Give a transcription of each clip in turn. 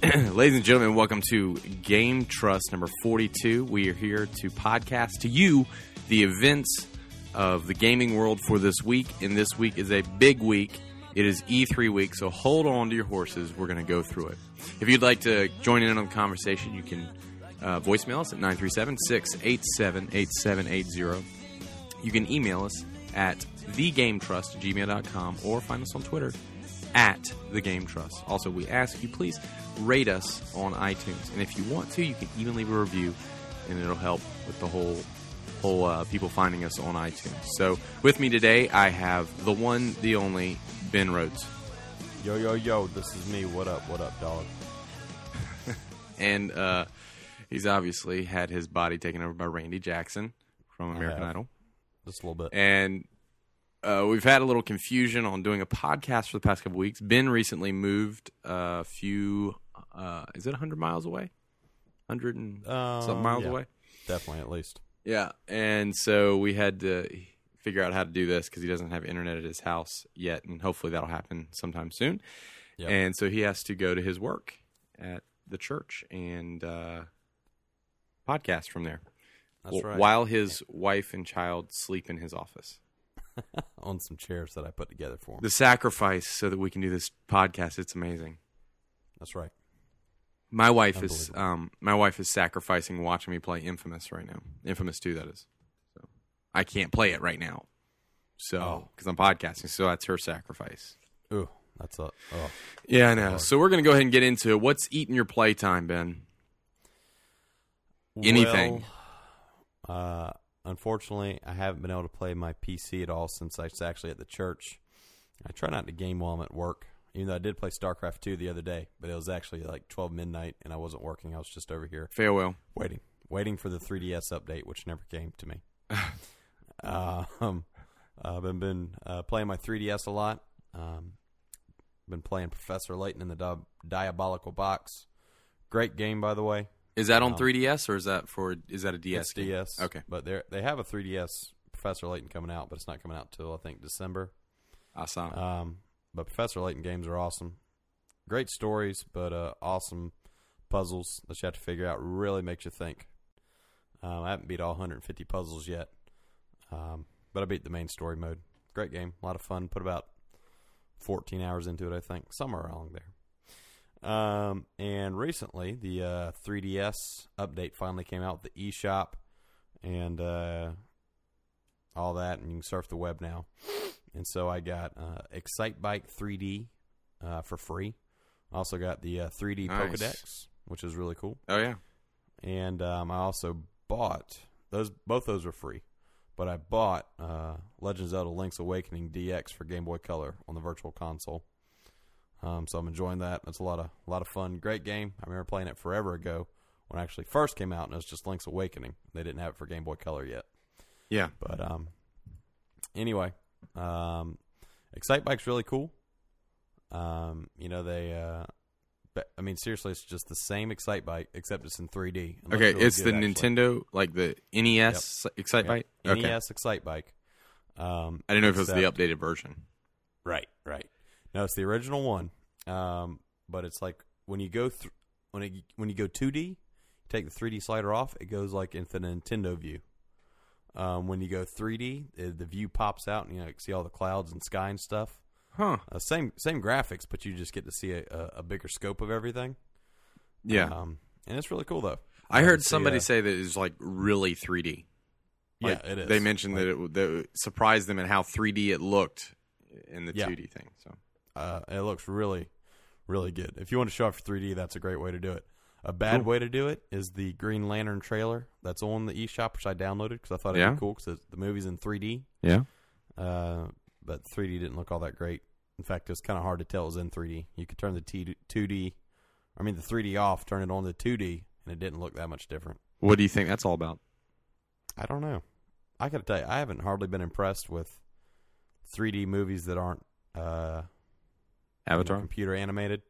Ladies and gentlemen, welcome to GameTrust number 42. We are here to podcast to you the events of the gaming world for this week. And this week is a big week. It is E3 week, so hold on to your horses. We're going to go through it. If you'd like to join in on the conversation, you can uh, voicemail us at 937 687 8780. You can email us at thegametrust@gmail.com or find us on Twitter at the GameTrust. Also, we ask you please rate us on iTunes, and if you want to, you can even leave a review, and it'll help with the whole whole uh, people finding us on iTunes. So, with me today, I have the one, the only Ben Rhodes, Yo, yo, yo, this is me. What up, what up, dog? and uh, he's obviously had his body taken over by Randy Jackson from American. Idol. Just a little bit. and uh, we've had a little confusion on doing a podcast for the past couple weeks. Ben recently moved a few. Uh, is it hundred miles away? Hundred and some Um, miles yeah. away. Definitely, at least. Yeah, and so we had to figure out how to do this because he doesn't have internet at his house yet, and hopefully that'll happen sometime soon. Yep. And so he has to go to his work at the church and uh, podcast from there. That's right. While his wife and child sleep in his office. On some chairs that I put together for him. the sacrifice so that we can do this podcast it's amazing That's right. My wife is um my wife is sacrificing watching me play infamous right now infamous 2 that is so i can't play it right now so Oh. because i'm podcasting so that's her sacrifice Ooh, that's a. Oh. yeah i know so we're gonna go ahead and get into it. what's eating your playtime ben Anything. Well, uh, unfortunately, I haven't been able to play my PC at all since I was actually at the church. I try not to game while I'm at work, even though I did play StarCraft 2 the other day, but it was actually like 12 midnight and I wasn't working. I was just over here farewell waiting, waiting for the 3DS update, which never came to me. um, I've been been uh, playing my 3DS a lot. Um, been playing Professor Layton in the Di- Diabolical Box. Great game, by the way. is that on Um, 3ds or is that for is that a ds? DS. okay but they they have a 3DS Professor Layton coming out, but it's not coming out till I think December. i saw. Um, but Professor Layton games are awesome. Great stories, but uh, awesome puzzles that you have to figure out. Really makes you think. Um, I haven't beat all 150 puzzles yet, um, but I beat the main story mode. Great game, a lot of fun. Put about 14 hours into it, I think, somewhere along there. Um, and recently, the uh, 3DS update finally came out, the eShop, and uh, all that, and you can surf the web now. And so I got uh, Excitebike 3D uh, for free. Also got the uh, 3D Nice. Pokedex, which is really cool. oh yeah And um, I also bought those. Both those were free, but I bought uh, Legend of Zelda: Link's Awakening DX for Game Boy Color on the Virtual Console. Um, so I'm enjoying that. It's a lot of a lot of fun. Great game. I remember playing it forever ago when it actually first came out, and it was just Link's Awakening. They didn't have it for Game Boy Color yet. yeah But um, anyway, um, Excitebike's really cool. Um, you know they, uh, but, I mean seriously, it's just the same Excitebike except it's in 3D. It okay really it's good, the actually. nintendo like the nes excitebike okay NES Excitebike. Um, i didn't know if it was the updated version Right, right. No, it's the original one. Um, but it's like when you go through when it, when you go 2D, take the 3D slider off, it goes like into the Nintendo view. Um, when you go 3D, uh, the view pops out, and you know you see all the clouds and sky and stuff. huh Uh, same same graphics, but you just get to see a, a, a bigger scope of everything. yeah um, and it's really cool though. I Uh, heard to see, somebody uh, say that it's like really 3D. Like, yeah, it is. They mentioned Like, that, it, that it surprised them at how 3D it looked in the Yeah. 2D thing. So uh, it looks really, really good. If you want to show off your 3D, that's a great way to do it. A bad Cool. way to do it is the Green Lantern trailer that's on the eShop, which I downloaded because I thought it'd Yeah? be cool because the movie's in 3D. yeah, Uh, but 3D didn't look all that great. In fact, it was kind of hard to tell it was in 3D. You could turn the T- 2D, I mean the 3D off, turn it on to 2D, and it didn't look that much different. what do you think that's all about? I don't know. I gotta tell you, I haven't hardly been impressed with 3D movies that aren't uh, Avatar. computer animated.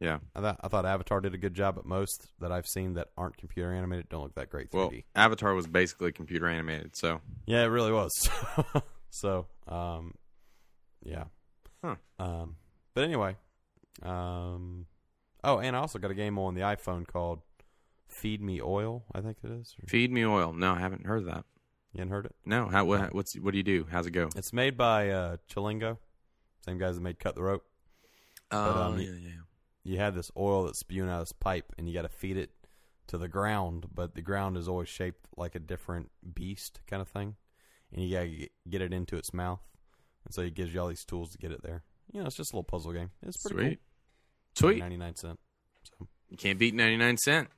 Yeah. I thought I thought Avatar did a good job, but most that I've seen that aren't computer animated don't look that great 3D. Well, Avatar was basically computer animated, so yeah, it really was. so, um, yeah. Huh. Um, but anyway, um, Oh, and I also got a game on the iPhone called Feed Me Oil. I think it is. Or- Feed me oil. No, I haven't heard of that. You hadn't heard it? No, how what, what's what do you do? How's it go? It's made by uh, Chillingo, same guys that made Cut the Rope. Oh um, yeah, yeah. You have this oil that's spewing out of this pipe, and you got to feed it to the ground. But the ground is always shaped like a different beast kind of thing, and you got to get it into its mouth. And so it gives you all these tools to get it there. You know, it's just a little puzzle game. It's pretty Sweet, cool. sweet. ninety nine cent. So You can't beat ninety nine cent.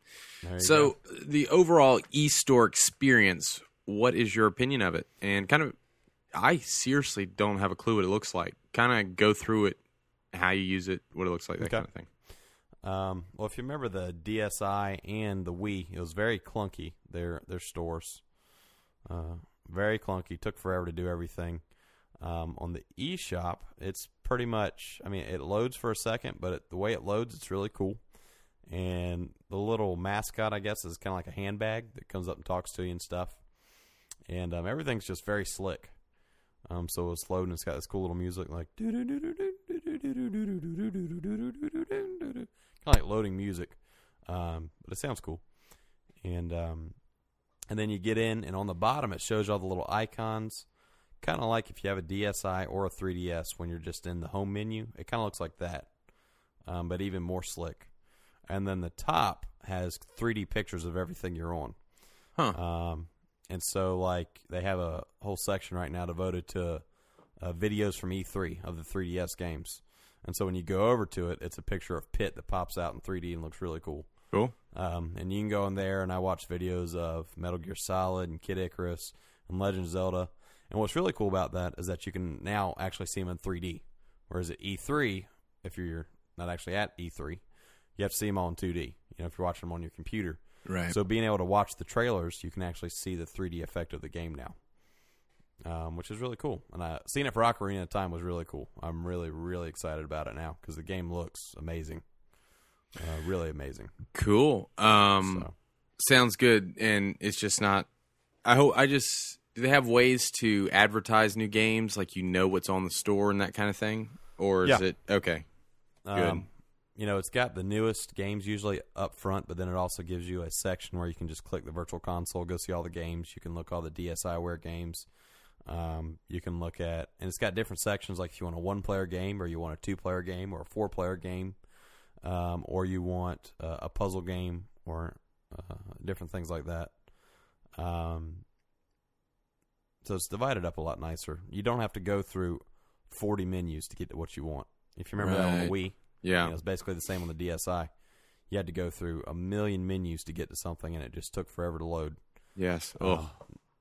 So go. the overall e-store experience, what is your opinion of it? And kind of, I seriously don't have a clue what it looks like. Kind of go through it, how you use it, what it looks like, that Okay. kind of thing. Um, well, if you remember the DSi and the Wii, it was very clunky. Their their stores, uh, very clunky. Took forever to do everything. Um, on the eShop, it's pretty much. I mean, it loads for a second, but it, the way it loads, it's really cool. And the little mascot, I guess, is kind of like a handbag that comes up and talks to you and stuff. And um, everything's just very slick. Um, so it's loading. It's got this cool little music, like kind of like loading music, um, but it sounds cool. And um, and then you get in, and on the bottom it shows you all the little icons, kind of like if you have a DSi or a 3DS when you're just in the home menu. It kind of looks like that, um, but even more slick. And then the top has 3D pictures of everything you're on. Huh. Um, and so, like, they have a whole section right now devoted to uh, videos from E3 of the 3DS games. And so, when you go over to it, it's a picture of Pit that pops out in 3D and looks really cool. Cool. Um, and you can go in there, and I watch videos of Metal Gear Solid and Kid Icarus and Legend of Zelda. And what's really cool about that is that you can now actually see them in 3D. Whereas at E3, if you're not actually at E3, you have to see them all in 2D. You know, if you're watching them on your computer. Right. So being able to watch the trailers, you can actually see the 3D effect of the game now, um, which is really cool. And I seeing it for Ocarina of Time was really cool. I'm really, really excited about it now because the game looks amazing, uh, really amazing. cool. Um, so sounds good, and it's just not. I hope. I just. Do they have ways to advertise new games, like you know what's on the store and that kind of thing, or is Yeah. it okay? Good. Um, you know, it's got the newest games usually up front, but then it also gives you a section where you can just click the virtual console, go see all the games. You can look all the DSiWare games. Um, you can look at, and it's got different sections like if you want a one player game, or you want a two player game, or a four player game, um, or you want uh, a puzzle game, or uh, different things like that. Um, so it's divided up a lot nicer. You don't have to go through 40 menus to get to what you want. If you remember that on the Wii, Yeah. you know, it's basically the same on the DSi. You had to go through a million menus to get to something, and it just took forever to load. Yes. Oh, Um,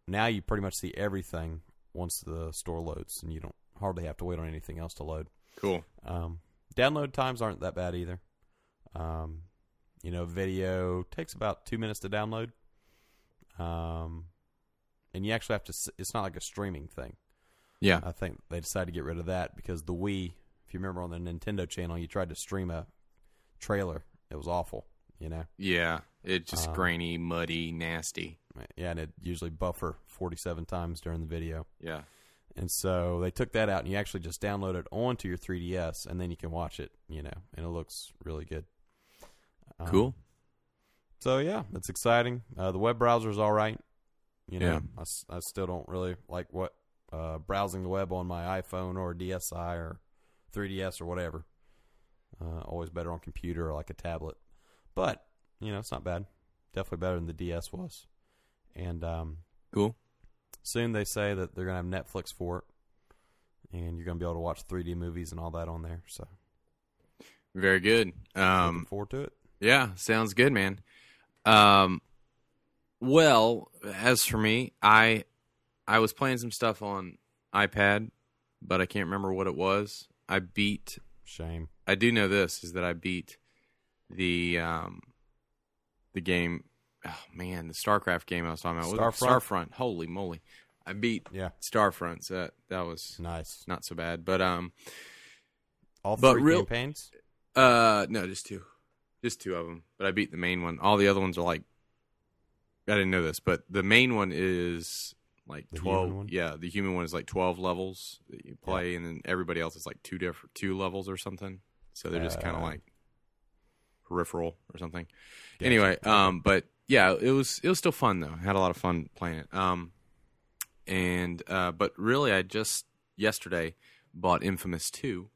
now you pretty much see everything once the store loads, and you don't hardly have to wait on anything else to load. cool. Um, download times aren't that bad either. Um, you know, video takes about two minutes to download. Um, and you actually have to. It's not like a streaming thing. Yeah. I think they decided to get rid of that because the Wii, if you remember on the Nintendo channel, you tried to stream a trailer. It was awful, you know. Yeah. It's just Um, grainy, muddy, nasty. Yeah, and it usually buffer 47 times during the video. Yeah. And so they took that out and you actually just download it onto your 3DS and then you can watch it, you know, and it looks really good. Um, Cool. So yeah, it's exciting. Uh, the web browser is all right. You know, Yeah. I, I still don't really like what uh, browsing the web on my iPhone or DSi or 3DS or whatever. Uh, always better on computer or like a tablet, but you know it's not bad. Definitely better than the DS was. And um, Cool. soon they say that they're gonna have Netflix for it, and you're gonna be able to watch 3D movies and all that on there. So Very good. looking Um, forward to it. yeah, sounds good, man. Um, well, as for me, I I was playing some stuff on iPad, but I can't remember what it was. I beat. Shame. I do know this is that I beat the um the game. Oh man, the StarCraft game I was talking about. Was? Starfront? Starfront. Holy moly! I beat Yeah, Starfront. So that that was nice. not so bad. But um, All But three real- campaigns. Uh, no, just two, just two of them. But I beat the main one. All the other ones are like, I didn't know this, but the main one is like The twelve. human one? Yeah, the human one is like twelve levels that you play, and then everybody else is like two different two levels or something. So they're just kind of Uh, like peripheral or something. Anyway, um, but yeah, it was it was still fun though. I had a lot of fun playing it. Um, and uh, but really, I just yesterday bought Infamous Two,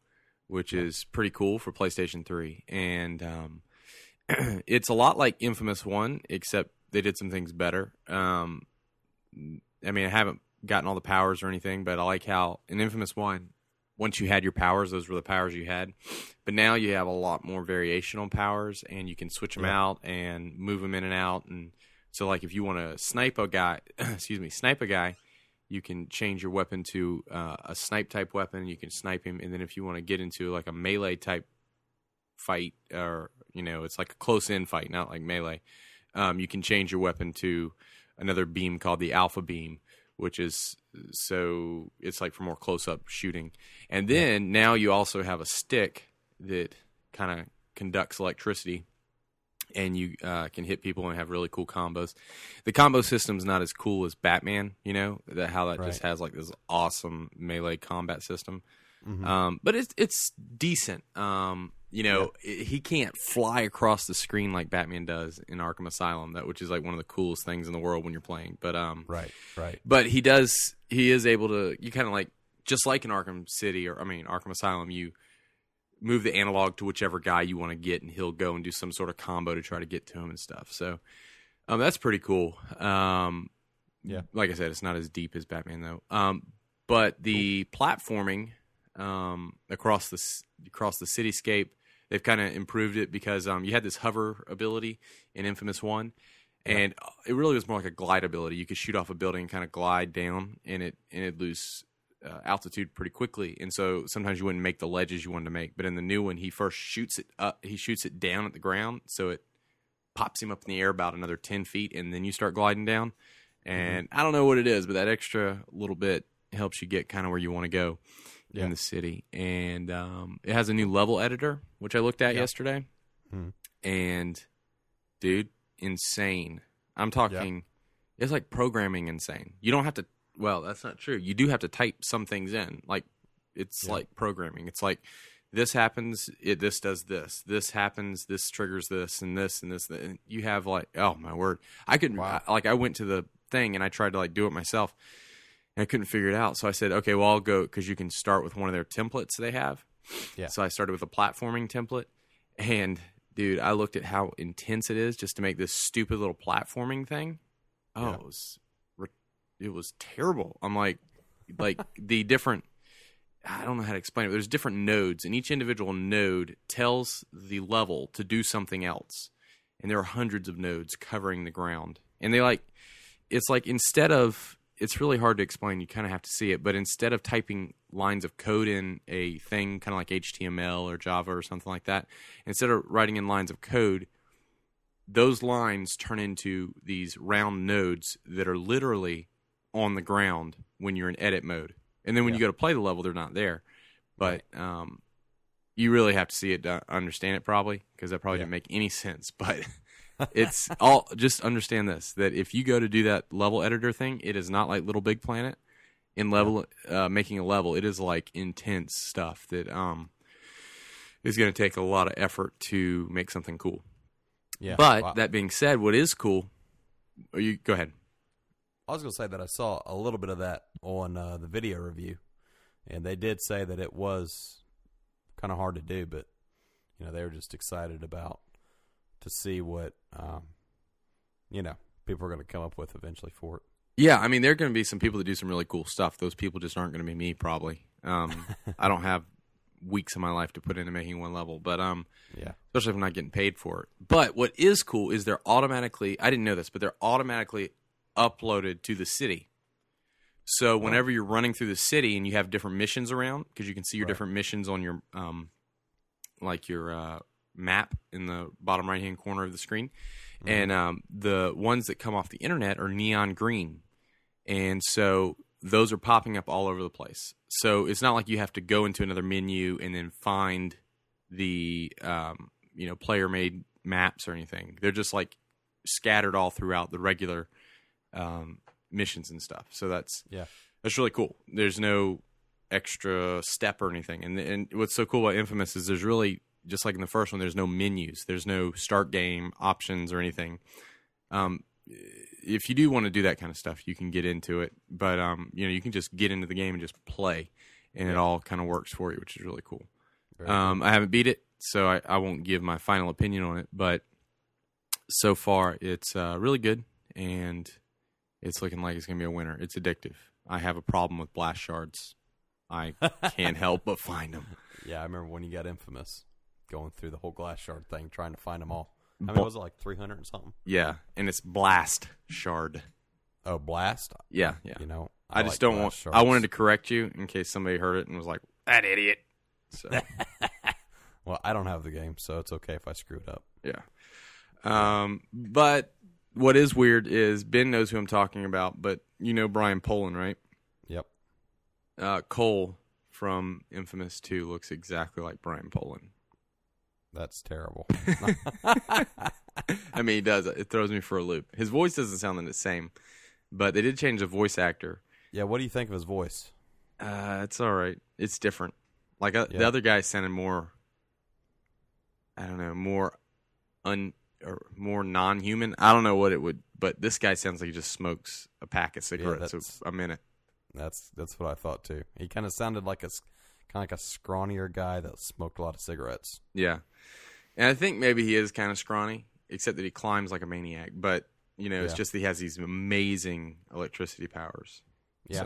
which is pretty cool for PlayStation Three, and um, it's a lot like Infamous One, except they did some things better. Um, I mean, I haven't gotten all the powers or anything, but I like how in Infamous One, once you had your powers, those were the powers you had. But now you have a lot more variational powers, and you can switch them Yeah. out and move them in and out. And so, like, if you want to snipe a guy, excuse me, snipe a guy, you can change your weapon to uh, a snipe type weapon. You can snipe him, and then if you want to get into like a melee type fight, or you know, it's like a close in fight, not like melee. Um, you can change your weapon to another beam called the alpha beam, which is so it's like for more close up shooting. And then now you also have a stick that kind of conducts electricity. And you uh, can hit people and have really cool combos. The combo system's not as cool as Batman, you know, that how that just has like this awesome melee combat system. Mhm. Um, but it's it's decent. Um, you know, i he can't fly across the screen like Batman does in Arkham Asylum, that which is like one of the coolest things in the world when you're playing. But um, Right, right. but he does he is able to you kind of like just like in Arkham City or I mean Arkham Asylum, you move the analog to whichever guy you want to get, and he'll go and do some sort of combo to try to get to him and stuff. So um, that's pretty cool. Um, Yeah. like I said, it's not as deep as Batman though. Um, but the platforming um, across the across the cityscape, they've kind of improved it because um, you had this hover ability in Infamous One, and uh, it really was more like a glide ability. You could shoot off a building and kind of glide down, and it and it lose uh, altitude pretty quickly. And so sometimes you wouldn't make the ledges you wanted to make. But in the new one, he first shoots it up. He shoots it down at the ground, so it pops him up in the air about another ten feet, and then you start gliding down. And I don't know what it is, but that extra little bit helps you get kind of where you want to go Yeah. in the city. And um, it has a new level editor, which I looked at Yeah. yesterday. Mhm. And dude, insane. I'm talking. It's like programming insane. You don't have to. Well, that's not true. You do have to type some things in. Like it's Yeah. like programming. It's like this happens. It this does this. This happens. This triggers this and this and this. And you have like oh my word. I couldn't. Wow. I- like I went to the thing and I tried to like do it myself. And I couldn't figure it out. So I said, okay, well, I'll go because you can start with one of their templates they have. Yeah. So I started with a platforming template. And dude, I looked at how intense it is just to make this stupid little platforming thing. Oh, Yeah. it was it was terrible. I'm like like the different I don't know how to explain it. There's different nodes, and each individual node tells the level to do something else. And there are hundreds of nodes covering the ground. And they like it's like instead of it's really hard to explain, you kind of have to see it, but instead of typing lines of code in a thing kind of like HTML or Java or something like that, instead of writing in lines of code, those lines turn into these round nodes that are literally on the ground when you're in edit mode. And then when you go to play the level, they're not there. But um, you really have to see it to understand it, probably, because that probably Yeah. didn't make any sense. But it's all just understand this that if you go to do that level editor thing, it is not like LittleBigPlanet. In level, uh, making a level, it is like intense stuff that um is going to take a lot of effort to make something cool. Yeah. But Wow. that being said, what is cool? Or you go ahead. I was going to say that I saw a little bit of that on uh, the video review, and they did say that it was kind of hard to do, but you know they were just excited about to see what um, you know people are going to come up with eventually for it. Yeah, I mean, there are going to be some people that do some really cool stuff. Those people just aren't going to be me, probably. Um, I don't have weeks of my life to put into making one level, but um, Yeah. especially if I'm not getting paid for it. But what is cool is they're automatically, I didn't know this, but they're automatically uploaded to the city. So whenever you're running through the city and you have different missions around, because you can see your Right. different missions on your, um, like your uh, map in the bottom right hand corner of the screen, and um, the ones that come off the internet are neon green, and so those are popping up all over the place. So it's not like you have to go into another menu and then find the um, you know player made maps or anything. They're just like scattered all throughout the regular um, missions and stuff. So that's Yeah. that's really cool. There's no extra step or anything. And and what's so cool about Infamous is there's really just like in the first one, there's no menus, there's no start game options or anything. Um, if you do want to do that kind of stuff, you can get into it. But um, you know, you can just get into the game and just play, and it all kind of works for you, which is really cool. Um, I haven't beat it, so I, I won't give my final opinion on it. But so far, it's uh, really good, and it's looking like it's going to be a winner. It's addictive. I have a problem with blast shards. I can't help but find them. Yeah, I remember when you got infamous, going through the whole glass shard thing, trying to find them all. I mean, Bl- was it like three hundred and something? Yeah, and it's blast shard. Oh, blast! Yeah, yeah. You know, I, just like don't want. blast I wanted to correct you in case somebody heard it and was like, "That idiot." So Well, I don't have the game, so it's okay if I screw it up. yeah. Um, but what is weird is Ben knows who I'm talking about, but you know Brian Poland, right? Yep. Uh, Cole from Infamous Two looks exactly like Brian Poland. That's terrible. I mean, he does. It throws me for a loop. His voice doesn't sound the same, but they did change the voice actor. yeah. What do you think of his voice? Uh, it's all right. It's different. Like uh, the other guy sounded more. I don't know, more un or more non-human. I don't know what it would, but this guy sounds like he just smokes a pack of cigarettes that's- a minute. That's that's what I thought too. He kind of sounded like a kind of like a scrawnier guy that smoked a lot of cigarettes. Yeah, and I think maybe he is kind of scrawny, except that he climbs like a maniac. But you know, it's just that he has these amazing electricity powers. Yeah. So.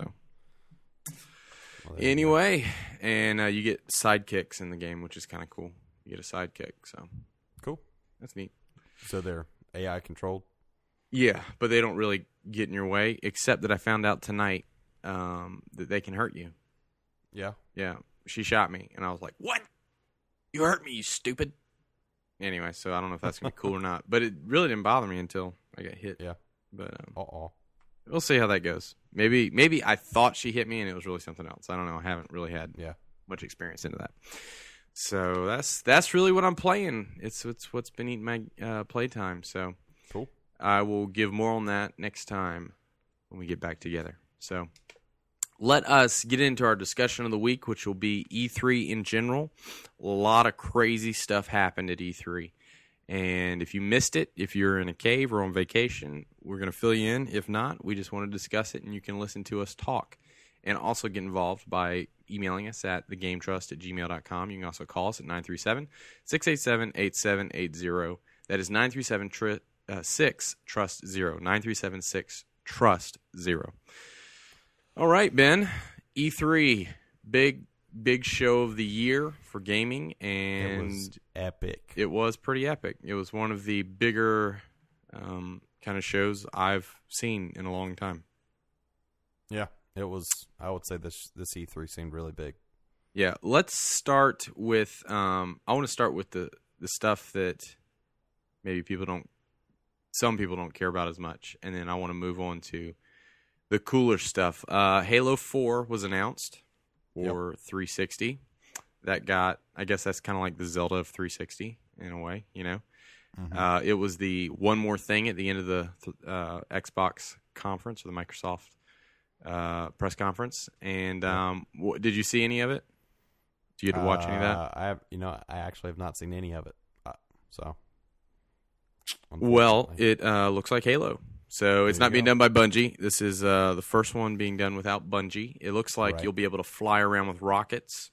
Well, there you go. Anyway, and uh, you get sidekicks in the game, which is kind of cool. You get a sidekick, so cool. that's neat. So they're AI controlled. Yeah, but they don't really get in your way, except that I found out tonight um, that they can hurt you. Yeah. Yeah, she shot me, and I was like, "What? You hurt me, you stupid!" Anyway, so I don't know if that's gonna be cool or not, but it really didn't bother me until I got hit. Yeah. But um, Uh oh. we'll see how that goes. Maybe, maybe I thought she hit me, and it was really something else. I don't know. I haven't really had Yeah. much experience into that. So that's that's really what I'm playing. It's it's what's been eating my uh, playtime. So Cool. I will give more on that next time when we get back together. So let us get into our discussion of the week, which will be E3 in general. A lot of crazy stuff happened at E3. And if you missed it, if you're in a cave or on vacation, we're going to fill you in. If not, we just want to discuss it and you can listen to us talk. And also get involved by emailing us at thegametrust at gmail.com. You can also call us at 937 687 8780. That is 937 tri- uh, 6 Trust 0. 937 6 Trust 0. All right, Ben. E3, big, big show of the year for gaming. It And was epic. it was pretty epic. It was one of the bigger um, kind of shows I've seen in a long time. yeah. It was. I would say this this E3 seemed really big. Yeah, let's start with. Um, I want to start with the the stuff that maybe people don't, some people don't care about as much, and then I want to move on to the cooler stuff. Uh, Halo Four was announced for 360. That got, I guess that's kind of like the Zelda of 360 in a way, you know. Uh, it was the one more thing at the end of the uh, Xbox conference or the Microsoft uh, press conference. And um, did you see any of it? Do you get to watch any of that? Uh, I have. You know, I actually have not seen any of it. Uh, so. Well, it uh, looks like Halo. So it's not being go. done by Bungie. This is uh, the first one being done without Bungie. It looks like Right. you'll be able to fly around with rockets,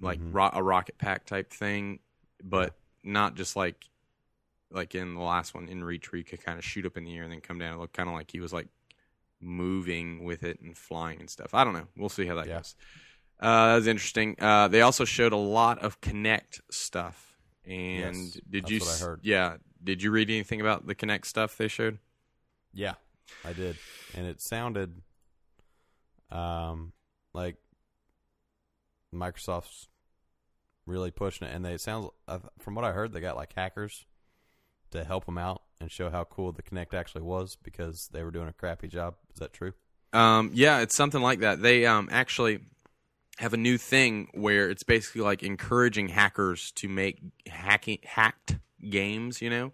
like Mhm. ro- a rocket pack type thing, but not just like like in the last one in Reach, where you could kind of shoot up in the air and then come down. It looked kind of like he was like moving with it and flying and stuff. I don't know. We'll see how that Yeah. goes. Uh, that was interesting. Uh, they also showed a lot of Kinect stuff. And Yes, did you? I heard. Yeah. Did you read anything about the Kinect stuff they showed? Yeah, I did, and it sounded, um, like Microsoft's really pushing it, and they it sounds uh, from what I heard, they got like hackers to help them out and show how cool the Kinect actually was because they were doing a crappy job. Is that true? Um, yeah, it's something like that. They um, actually have a new thing where it's basically like encouraging hackers to make hacking hacked games, you know,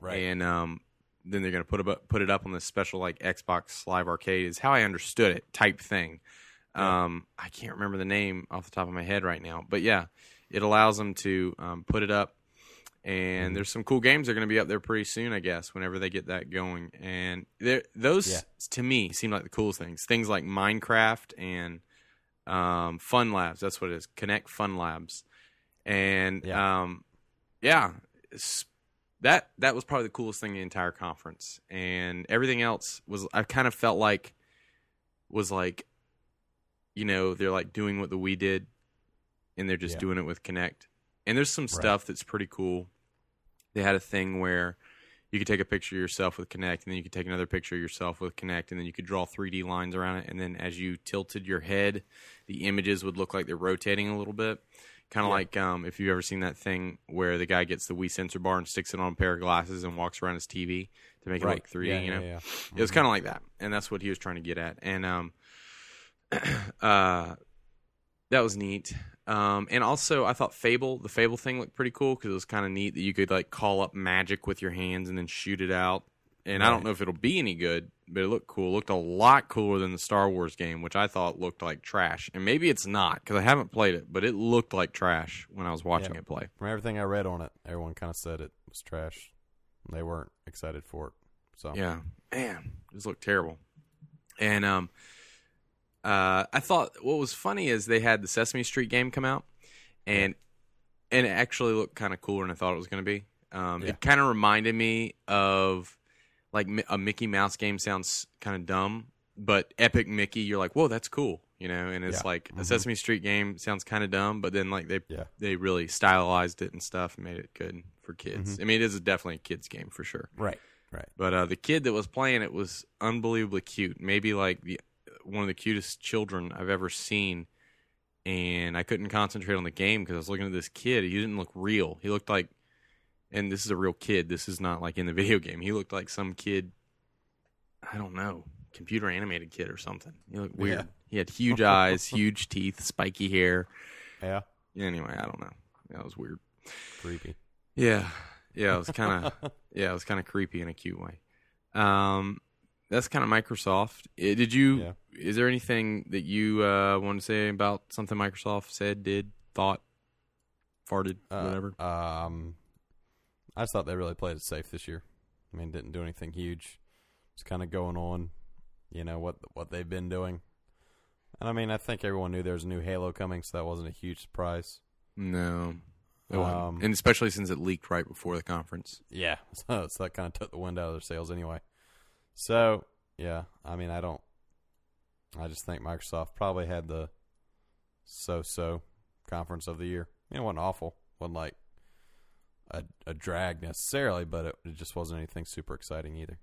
right? and um, then they're gonna put it up, put it up on this special like Xbox Live Arcade is how I understood it type thing. Um, I can't remember the name off the top of my head right now, but yeah, it allows them to um, put it up. And Mhm. there's some cool games that are going to be up there pretty soon, I guess, whenever they get that going. And those Yeah. to me seem like the coolest things. Things like Minecraft and um, Fun Labs. That's what it is. Kinect Fun Labs. And Yeah. um, yeah, that that was probably the coolest thing in the entire conference. And everything else was I kind of felt like was like, you know, they're like doing what the we did, and they're just Yeah. doing it with Kinect. And there's some Right. stuff that's pretty cool. They had a thing where you could take a picture of yourself with Kinect, and then you could take another picture of yourself with Kinect, and then you could draw 3D lines around it. And then as you tilted your head, the images would look like they're rotating a little bit. Kind of Yeah. like um, if you've ever seen that thing where the guy gets the Wii sensor bar and sticks it on a pair of glasses and walks around his TV to make it look 3D, Yeah, you know? yeah, yeah. It was Mhm. kind of like that, and that's what he was trying to get at. And um, uh, that was neat. Um, and also, I thought Fable, the Fable thing, looked pretty cool because it was kind of neat that you could like call up magic with your hands and then shoot it out. And I don't know if it'll be any good, but it looked cool. It looked a lot cooler than the Star Wars game, which I thought looked like trash. And maybe it's not because I haven't played it, but it looked like trash when I was watching Yeah. it play. From everything I read on it, everyone kind of said it was trash. They weren't excited for it. So Yeah, man, this looked terrible. And um, uh, I thought what was funny is they had the Sesame Street game come out, and and it actually looked kind of cooler than I thought it was going to be. Um, Yeah. It kind of reminded me of like a Mickey Mouse game. Sounds kind of dumb, but Epic Mickey, you're like, whoa, that's cool, you know. And it's Yeah. like a Mhm. Sesame Street game sounds kind of dumb, but then like they Yeah. they really stylized it and stuff and made it good for kids. Mhm. I mean, it is definitely a kids game for sure. right, right. But uh, the kid that was playing it was unbelievably cute. Maybe like the one of the cutest children I've ever seen. And I couldn't concentrate on the game because I was looking at this kid. He didn't look real. He looked like, and this is a real kid. This is not like in the video game. He looked like some kid. I don't know, computer animated kid or something. He looked weird. Yeah. He had huge eyes, huge teeth, spiky hair. Yeah, Anyway, I don't know. That was weird. creepy. Yeah, yeah, it was kind of yeah, it was kind of creepy in a cute way. Um, that's kind of Microsoft. Uh, Did you? Yeah. Is there anything that you uh, want to say about something Microsoft said, did, thought, farted, Uh, whatever? Um, I just thought they really played it safe this year. I mean, didn't do anything huge. Just kind of going on, you know what what they've been doing. And I mean, I think everyone knew there was a new Halo coming, so that wasn't a huge surprise. No. Um, and especially since it leaked right before the conference. Yeah, so, so that kind of took the wind out of their sails anyway. So yeah, I mean, I don't. I just think Microsoft probably had the so-so conference of the year. It wasn't awful. wasn't like a a drag necessarily, but it, it just wasn't anything super exciting either.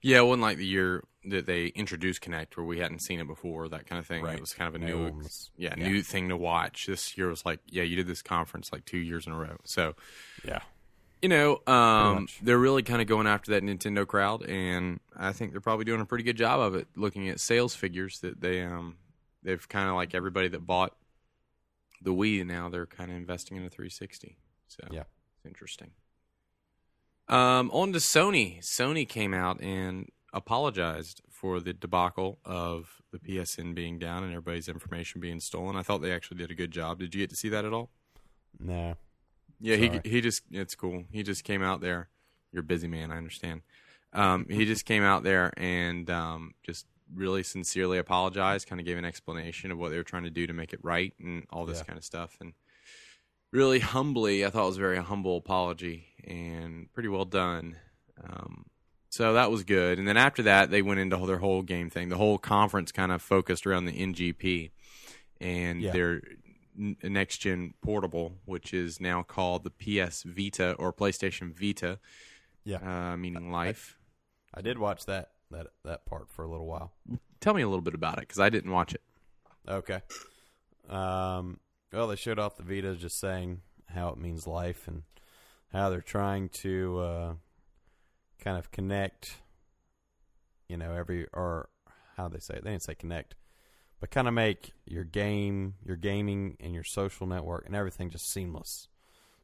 Yeah, it wasn't like the year that they introduced Kinect, where we hadn't seen it before, that kind of thing. Right. It was kind of a new, yeah, yeah. new thing to watch. This year was like, yeah, you did this conference like two years in a row, so. Yeah, You know, um, they're really kind of going after that Nintendo crowd, and I think they're probably doing a pretty good job of it. Looking at sales figures, that they um, they've kind of like everybody that bought the Wii now they're kind of investing in a 360. So Yeah. Interesting. Um, on to Sony. Sony came out and apologized for the debacle of the PSN being down and everybody's information being stolen. I thought they actually did a good job. Did you get to see that at all? no, Yeah, he Sorry. he just it's cool. He just came out there. You're a busy man, I understand. Um, he just came out there and um, just really sincerely apologized. Kind of gave an explanation of what they were trying to do to make it right and all this Yeah. kind of stuff. And really humbly, I thought it was a very humble apology and pretty well done. Um, so that was good. And then after that, they went into their whole game thing. The whole conference kind of focused around the NGP and Yeah. their next gen portable, which is now called the PS Vita or PlayStation Vita, yeah. uh, meaning life. I did watch that that that part for a little while. Tell me a little bit about it because I didn't watch it. Okay. Um, well, they showed off the Vita, just saying how it means life and how they're trying to uh, kind of connect. You know, every or how they say it? They didn't say connect, but kind of make your game, your gaming, and your social network and everything just seamless.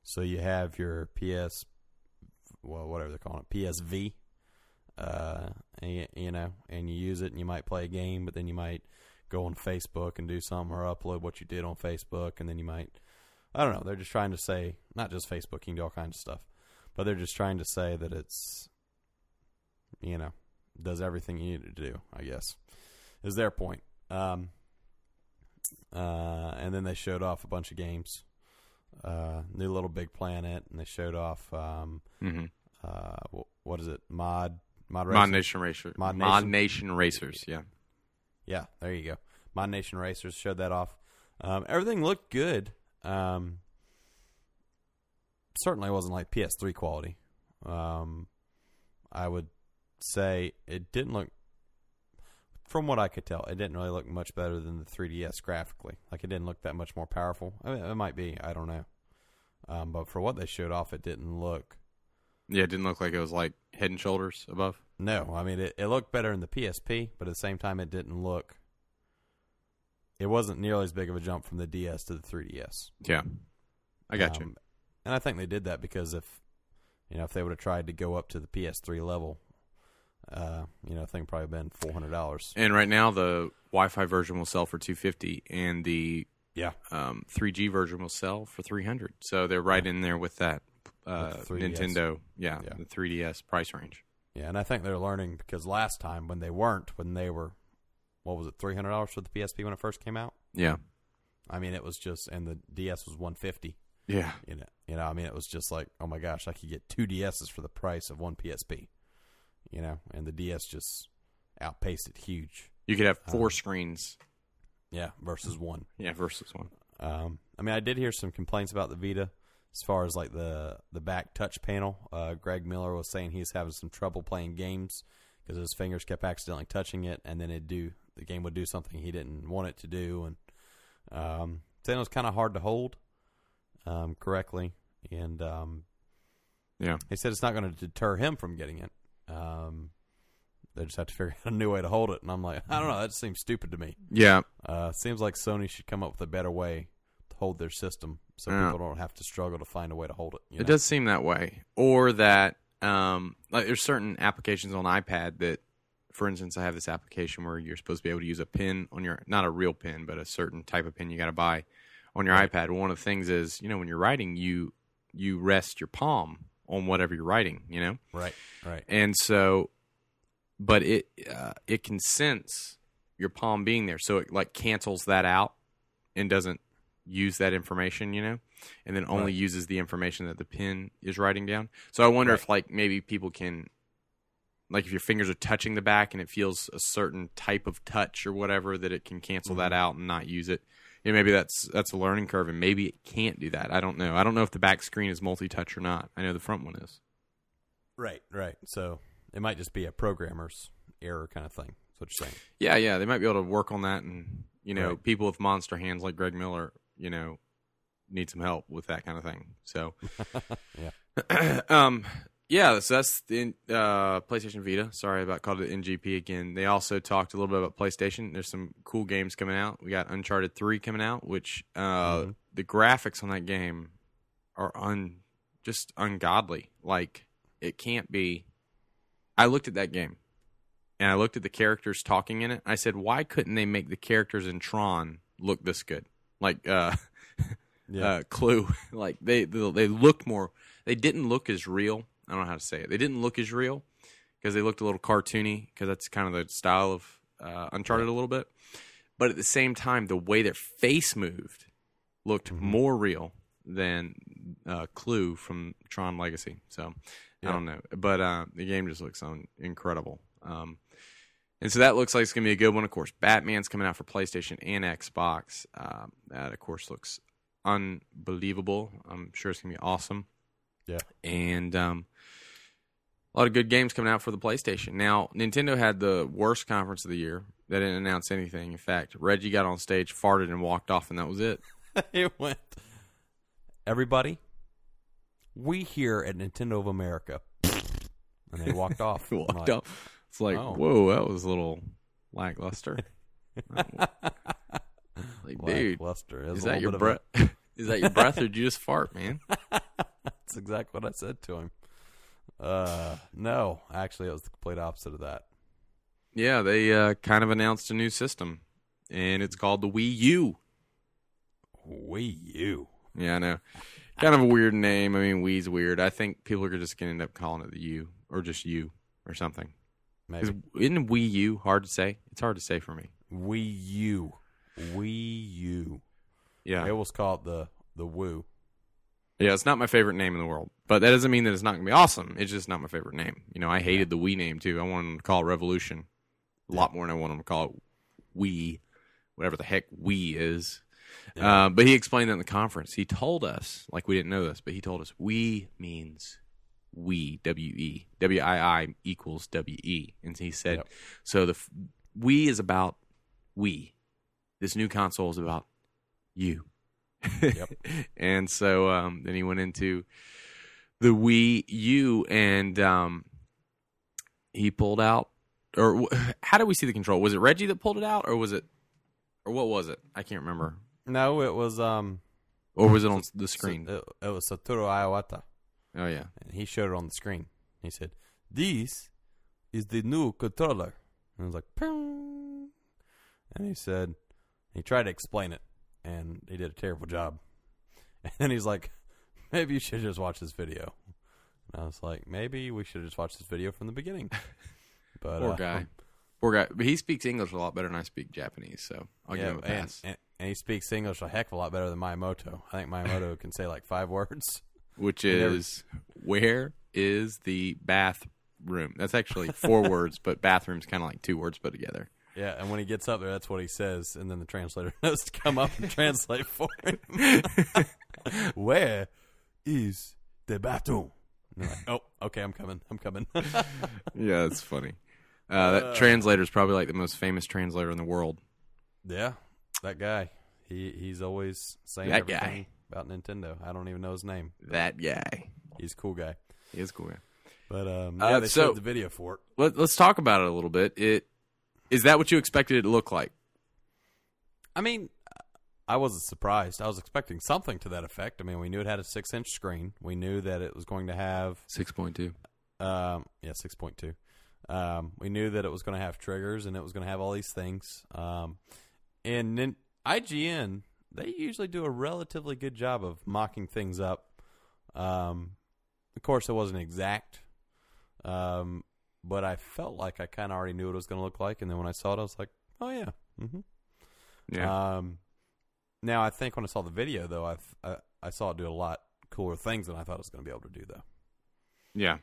So you have your PS, well, whatever they're calling it, PSV. Uh, and, you- you know, and you use it, and you might play a game, but then you might go on Facebook and do something or upload what you did on Facebook, and then you might I don't know. They're just trying to say not just Facebook, you can do all kinds of stuff, but they're just trying to say that it's you know does everything you need to do. I guess is their point. Um, uh, and then they showed off a bunch of games. Uh, new LittleBigPlanet, and they showed off um, Mm-hmm. uh, what is it? Mod Mod Mod Nation Racer. Mod Mod Nation. Nation Racers. Yeah. Yeah, there you go. ModNation Racers showed that off. Um, everything looked good. Um, certainly wasn't like PS3 quality. Um, I would say it didn't look, from what I could tell, it didn't really look much better than the 3DS graphically. Like it didn't look that much more powerful. I mean, it might be. I don't know. Um, but for what they showed off, it didn't look. Yeah, it didn't look like it was like head and shoulders above. No, I mean it, it looked better in the PSP, but at the same time, it didn't look. It wasn't nearly as big of a jump from the DS to the 3DS. Yeah. I got you. Um, and I think they did that because if you know if they would have tried to go up to the PS3 level, uh, you know, I think probably been four hundred dollars. And right now, the Wi-Fi version will sell for two fifty, and the Yeah, um, 3G version will sell for three hundred. So they're right in there with that uh, With the 3DS. Nintendo, yeah, Yeah. the 3DS price range. yeah, and I think they're learning because last time when they weren't, when they were, what was it, three hundred dollars for the PSP when it first came out? Yeah, I mean, it was just, and the DS was one fifty. yeah, You know, you know, I mean, it was just like, oh my gosh, I could get two DSs for the price of one PSP. You know, and the DS just outpaced it huge. you could have four Um, screens, Yeah, versus one. yeah, versus one. Um, I mean, I did hear some complaints about the Vita as far as like the the back touch panel. Uh, Greg Miller was saying he's having some trouble playing games because his fingers kept accidentally touching it, and then it do the game would do something he didn't want it to do, and um, saying it was kind of hard to hold um, correctly, and um, Yeah, he said it's not going to deter him from getting it. Um, they just have to figure out a new way to hold it, and I'm like, I don't know, that seems stupid to me. yeah, Uh, seems like Sony should come up with a better way hold their system so Yeah. people don't have to struggle to find a way to hold it. you it does seem that way. Or that, um, like, there's certain applications on iPad that, for instance, I have this application where you're supposed to be able to use a pin on your, not a real pin, but a certain type of pin you got to buy on your iPad. One of the things is, you know, when you're writing, you you rest your palm on whatever you're writing. You know, Right, right. and so, but it uh, it can sense your palm being there, so it like cancels that out and doesn't use that information, you know, and then only Right. uses the information that the pin is writing down. So I wonder if like maybe people can like if your fingers are touching the back and it feels a certain type of touch or whatever that it can cancel that mm-hmm. out and not use it. Yeah, maybe that's that's a learning curve and maybe it can't do that. I don't know. I don't know if the back screen is multi-touch or not. I know the front one is. Right, right. So it might just be a programmer's error kind of thing. That's what you're saying. Yeah, yeah, they might be able to work on that, and you know, Right. people with monster hands like Greg Miller, you know, need some help with that kind of thing. So, yeah, um, yeah. So that's the uh, PlayStation Vita. Sorry about called it NGP again. They also talked a little bit about PlayStation. There's some cool games coming out. We got Uncharted Three coming out, which uh, Mhm. the graphics on that game are un just ungodly. Like it can't be. I looked at that game and I looked at the characters talking in it. I said, why couldn't they make the characters in Tron look this good? Like uh, Yeah. uh, Clu, like they they looked more. They didn't look as real. I don't know how to say it. They didn't look as real because they looked a little cartoony because that's kind of the style of uh, Uncharted a little bit. But at the same time, the way their face moved looked Mm-hmm. more real than uh, Clu from Tron Legacy. So I don't know, but uh, the game just looks un- incredible. Um, and so that looks like it's going to be a good one. Of course, Batman's coming out for PlayStation and Xbox. Um, that, of course, looks unbelievable. I'm sure it's going to be awesome. Yeah. And um, a lot of good games coming out for the PlayStation. Now, Nintendo had the worst conference of the year. They didn't announce anything. In fact, Reggie got on stage, farted, and walked off, and that was it. it went. Everybody, we here at Nintendo of America, and they walked off. Walked like, off. It's like, Oh. whoa, that was a little lackluster. like, dude, Lackluster. Was is that your breath? is that your breath, or did you just fart, man? That's exactly what I said to him. Uh, no, actually, it was the complete opposite of that. Yeah, they uh, kind of announced a new system, and it's called the Wii U. Wii U. Yeah, I know. Kind of a weird name. I mean, Wii's weird. I think people are just going to end up calling it the U or just U or something. Maybe. Is, isn't Wii U hard to say? It's hard to say for me. Wii U. Wii U. Yeah. it was called the the Woo. Yeah, it's not my favorite name in the world, but that doesn't mean that it's not going to be awesome. It's just not my favorite name. You know, I hated the Wii name too. I wanted them to call it Revolution a lot more than I wanted them to call it Wii, whatever the heck Wii is. Yeah. Uh, but he explained that in the conference. He told us, like we didn't know this, but he told us we means we W E W I I equals W E, and he said Yep. so. The f- we is about we. This new console is about you. Yep. and so um, then he went into the Wii U, and um, he pulled out, or how did we see the control? Was it Reggie that pulled it out, or was it, or what was it? I can't remember. No, it was um Or was it on the screen? It, it was Satoru Iwata, Oh yeah. and he showed it on the screen. He said, "This is the new controller." And I was like, "Ping." and he said, he tried to explain it, and he did a terrible job. And then he's like, "Maybe you should just watch this video." And I was like, "Maybe we should just watch this video from the beginning." But Poor uh, guy. Poor guy. But he speaks English a lot better than I speak Japanese, so I'll yeah, give him a and, pass. and, and he speaks English a heck of a lot better than Miyamoto. I think Miyamoto can say like five words. Which is where is the bathroom? That's actually four words, but bathroom's kind of like two words put together. Yeah, and when he gets up there, that's what he says, and then the translator has to come up and translate for him. Where is the bathroom? Like, oh, okay, I'm coming. I'm coming. Yeah, that's funny. Uh, that translator is probably like the most famous translator in the world. yeah, that guy. He he's always saying That guy. about Nintendo. I don't even know his name. That guy. He's a cool guy. He is cool. Guy. But um, Uh, they so- showed the video for it. Let, let's talk about it a little bit. It is that what you expected it to look like? I mean, I wasn't surprised. I was expecting something to that effect. I mean, we knew it had a six-inch screen. We knew that it was going to have Six point two. Um, yeah, six point two. Um, we knew that it was going to have triggers and it was going to have all these things. Um, and IGN, they usually do a relatively good job of mocking things up. Um, of course, it wasn't exact, um, but I felt like I kind of already knew what it was going to look like. And then when I saw it, I was like, oh yeah. hmm Yeah. Um, now I think when I saw the video, though, I I, I saw it do a lot cooler things than I thought it was going to be able to do, though. yeah.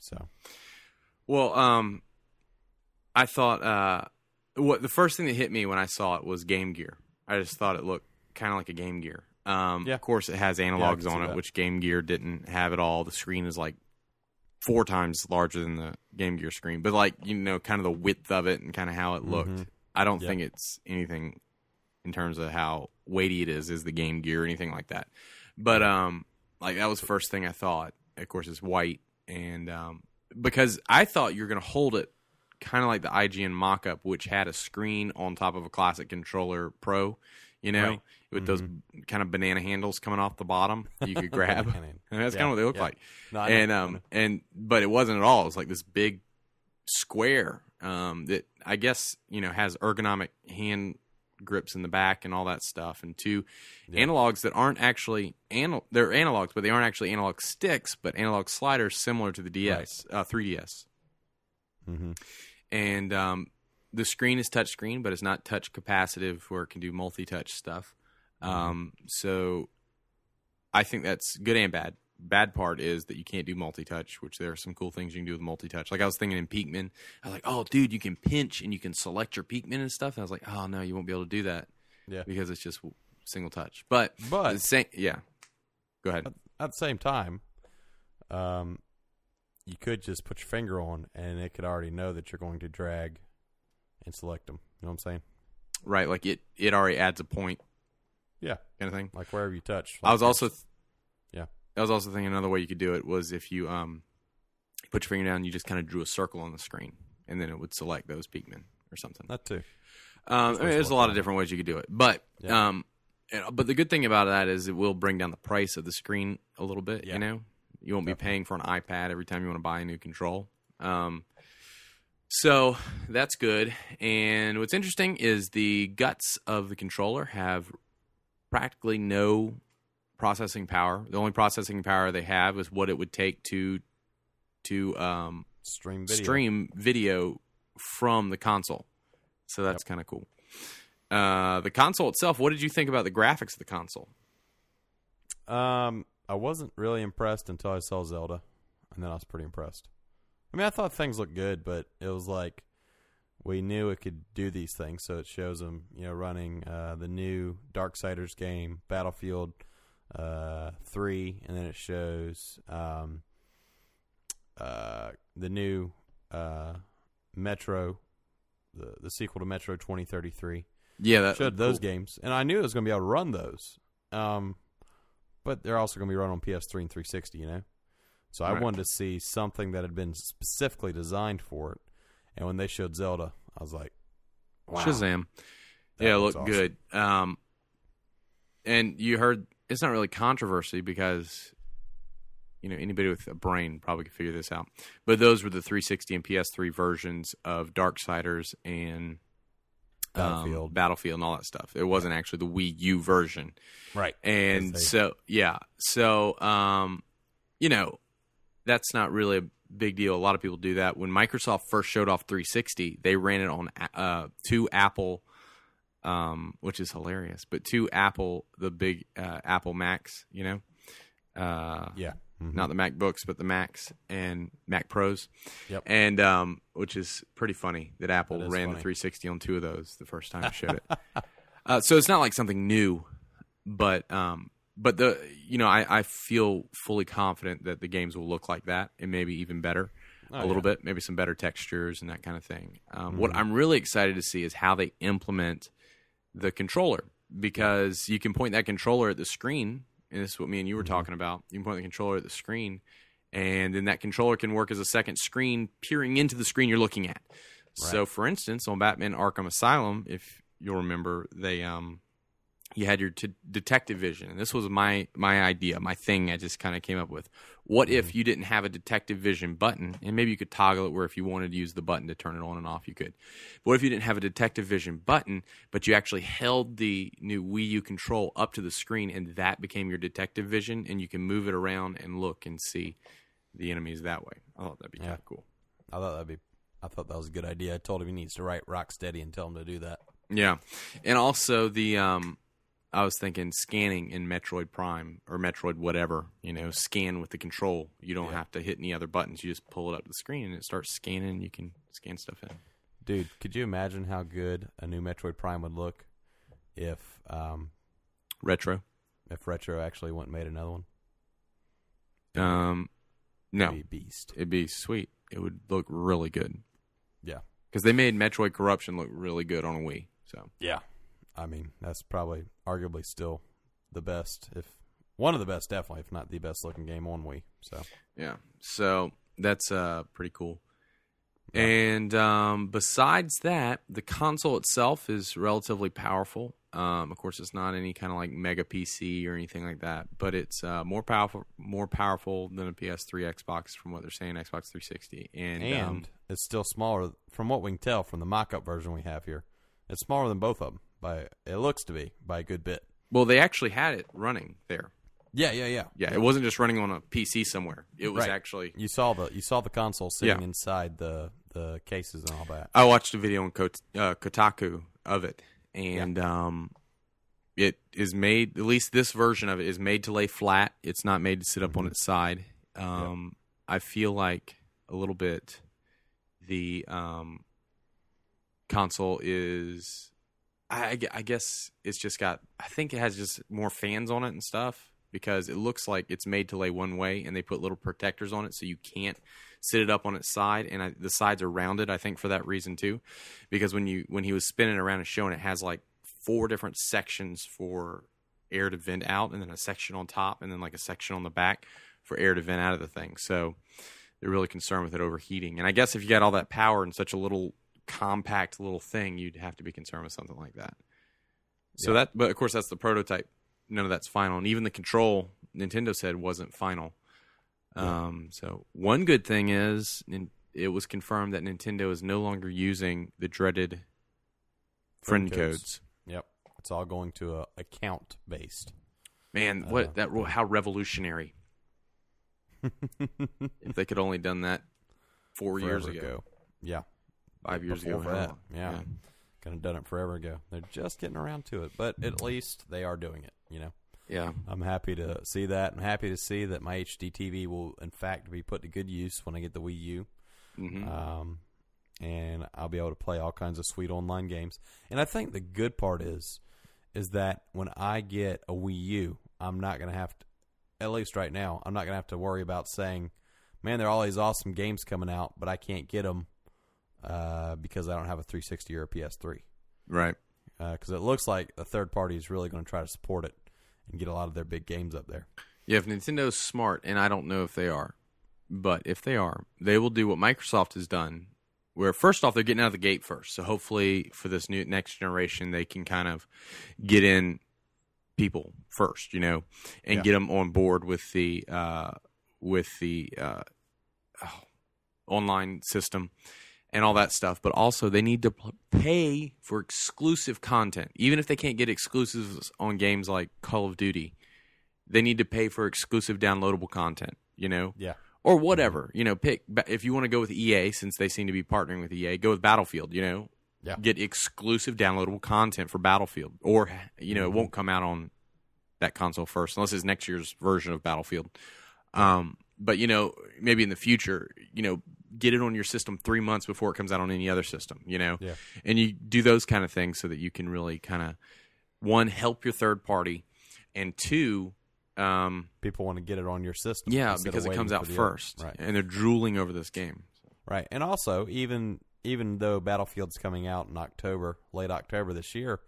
So Well, um, I thought uh, what the first thing that hit me when I saw it was Game Gear. I just thought it looked kind of like a Game Gear. Um, Yeah. Of course, it has analogs see on it, that. which Game Gear didn't have at all. The screen is like four times larger than the Game Gear screen, but like you know, kind of the width of it and kind of how it looked. Mhm. I don't Yep. think it's anything in terms of how weighty it is, is the Game Gear or anything like that. But um, like that was the first thing I thought. Of course, it's white, and um, because I thought you're going to hold it kind of like the IGN mock-up, which had a screen on top of a classic controller Pro, you know, Right. with those kind of banana handles coming off the bottom you could grab. And that's Yeah, kind of what they look yeah. like No, and um and but it wasn't at all. It was like this big square um that I guess you know has ergonomic hand grips in the back and all that stuff, and two Yeah. analogs that aren't actually anal they're analogs, but they aren't actually analog sticks, but analog sliders similar to the DS, uh, 3DS, Mm-hmm. And um the screen is touch screen, but it's not touch capacitive where it can do multi touch stuff. Um, so I think that's good and bad. Bad part is that you can't do multi touch, which there are some cool things you can do with multi touch. Like I was thinking in Pikmin, I was like, oh, dude, you can pinch and you can select your Pikmin and stuff. And I was like, oh, no, you won't be able to do that Yeah. because it's just single touch. But, But the same, yeah. Go ahead. at the same time, um, you could just put your finger on, and it could already know that you're going to drag and select them. You know what I'm saying? Right. Like it, it already adds a point Yeah. kind of thing. Like wherever you touch. I was like also, Yeah. I was also thinking another way you could do it was if you um, put your finger down, you just kind of drew a circle on the screen, and then it would select those Pikmin or something. that too. Um, I mean, there's a lot of different ways you could do it, but Yeah. um, but the good thing about that is it will bring down the price of the screen a little bit. Yeah. You know, you won't be paying for an iPad every time you want to buy a new control. Um, so that's good. And what's interesting is the guts of the controller have practically no processing power. The only processing power they have is what it would take to to um, Stream video. stream video from the console. So that's kind of cool. Uh, the console itself. What did you think about the graphics of the console? Um, I wasn't really impressed until I saw Zelda, and then I was pretty impressed. I mean, I thought things looked good, but it was like we knew it could do these things, so it shows them, you know, running uh, the new Darksiders game, Battlefield uh, Three, and then it shows um, uh, the new uh, Metro, the the sequel to Metro 2033 Yeah, that showed those cool. games, and I knew it was going to be able to run those. Um, but they're also going to be run on PS3 and 360, you know. So I Right. wanted to see something that had been specifically designed for it. And when they showed Zelda, I was like, wow. Shazam. That yeah, it looked awesome. good. Um, and you heard it's not really controversy because you know anybody with a brain probably could figure this out. But those were the 360 and PS3 versions of Darksiders and um, Battlefield. Battlefield, and all that stuff. It wasn't actually the Wii U version. Right. And so, yeah. So, um, you know, that's not really a big deal. A lot of people do that. When Microsoft first showed off 360, they ran it on uh, two Apple, um, which is hilarious, but two Apple, the big uh, Apple Macs, you know, uh, Yeah. Mhm. not the MacBooks, but the Macs and Mac Pros. Yep. And um, which is pretty funny that Apple That ran the 360 on two of those the first time it showed it. uh, so it's not like something new, but um, but the you know I, I feel fully confident that the games will look like that and maybe even better. Oh, a little yeah. bit, maybe some better textures and that kind of thing. Um, Mm-hmm. What I'm really excited to see is how they implement the controller because you can point that controller at the screen, and this is what me and you were Mm-hmm. talking about. You can point the controller at the screen, and then that controller can work as a second screen, peering into the screen you're looking at. So, for instance, on Batman Arkham Asylum, if you'll remember, they um, you had your t- detective vision, and this was my my idea, my thing. I just kind of came up with. What Mm-hmm. if you didn't have a detective vision button, and maybe you could toggle it where if you wanted to use the button to turn it on and off, you could. But what if you didn't have a detective vision button, but you actually held the new Wii U control up to the screen, and that became your detective vision, and you can move it around and look and see the enemies that way. I thought that'd be Yeah. kind of cool. I thought that'd be. I thought that was a good idea. I told him he needs to write Rocksteady and tell him to do that. Yeah, and also the um, I was thinking scanning in Metroid Prime or Metroid whatever. You know, scan with the control. You don't Yeah. have to hit any other buttons. You just pull it up to the screen and it starts scanning. and You can scan stuff in. Dude, could you imagine how good a new Metroid Prime would look if um, Retro. if Retro actually went and made another one? Um, no, It'd be beast. it'd be sweet. It would look really good Yeah. because they made Metroid Corruption look really good on a Wii. So Yeah. I mean, that's probably arguably still the best, if one of the best, definitely, if not the best looking game on Wii. So Yeah. So that's uh pretty cool. Yeah. And um, besides that, the console itself is relatively powerful. Um, of course, it's not any kind of like mega PC or anything like that, but it's uh, more powerful, more powerful than a PS3, Xbox, from what they're saying, Xbox 360. And, and um, it's still smaller, from what we can tell from the mock-up version we have here. It's smaller than both of them by it looks to be by a good bit. well, they actually had it running there. Yeah, yeah, yeah. Yeah, it wasn't just running on a PC somewhere. It was Right. actually. You saw the you saw the console sitting Yeah. inside the the cases and all that. I watched a video on Kot- uh, Kotaku of it, and um, it is made. At least this version of it is made to lay flat. It's not made to sit up on its side. Um, I feel like a little bit the um, console is. I, I guess it's just got. I think it has just more fans on it and stuff because it looks like it's made to lay one way, and they put little protectors on it so you can't sit it up on its side, and I, the sides are rounded. I think for that reason too, because when you when he was spinning around and showing, it has like four different sections for air to vent out, and then a section on top, and then like a section on the back for air to vent out of the thing. So they're really concerned with it overheating. And I guess if you got all that power in such a little compact little thing, you'd have to be concerned with something like that. So Yeah. that, but of course, that's the prototype. None of that's final, and even the control Nintendo said wasn't final. Yeah. Um, so one good thing is it was confirmed that Nintendo is no longer using the dreaded friend, Friend codes. codes. Yep, it's all going to a account based. Man, what Uh, that how revolutionary! if they could only done that four years Forever ago, Yeah, five years ago, that, long. yeah. could have done it forever ago. They're just getting around to it, but at least they are doing it. You know, yeah, I'm happy to see that. I'm happy to see that my HD TV will, in fact, be put to good use when I get the Wii U. hmm um, and I'll be able to play all kinds of sweet online games. And I think the good part is, is that when I get a Wii U, I'm not going to have to, at least right now, I'm not going to have to worry about saying, "Man, there are all these awesome games coming out, but I can't get them uh, because I don't have a 360 or a PS3." right. Because it looks like a third party is really going to try to support it and get a lot of their big games up there. Yeah, if Nintendo's smart, and I don't know if they are, but if they are, they will do what Microsoft has done. Where first off, they're getting out of the gate first, so hopefully for this new next generation, they can kind of get in people first, you know, and Yeah. get them on board with the uh, with the uh, oh, online system and all that stuff. But also, they need to pay for exclusive content, even if they can't get exclusives on games like Call of Duty they need to pay for exclusive downloadable content, you know, Yeah. or whatever. You know, pick if you want to go with EA since they seem to be partnering with EA, go with Battlefield. You know, Yeah. get exclusive downloadable content for Battlefield, or you know, it won't come out on that console first unless it's next year's version of Battlefield. Um, but you know, maybe in the future, you know, get it on your system three months before it comes out on any other system. You know, Yeah. and you do those kind of things so that you can really kind of one help your third party, and two. Um, People want to get it on your system. yeah, because it comes out first, Right. and they're drooling over this game. Right, and also even even though Battlefield's coming out in October, late October this year,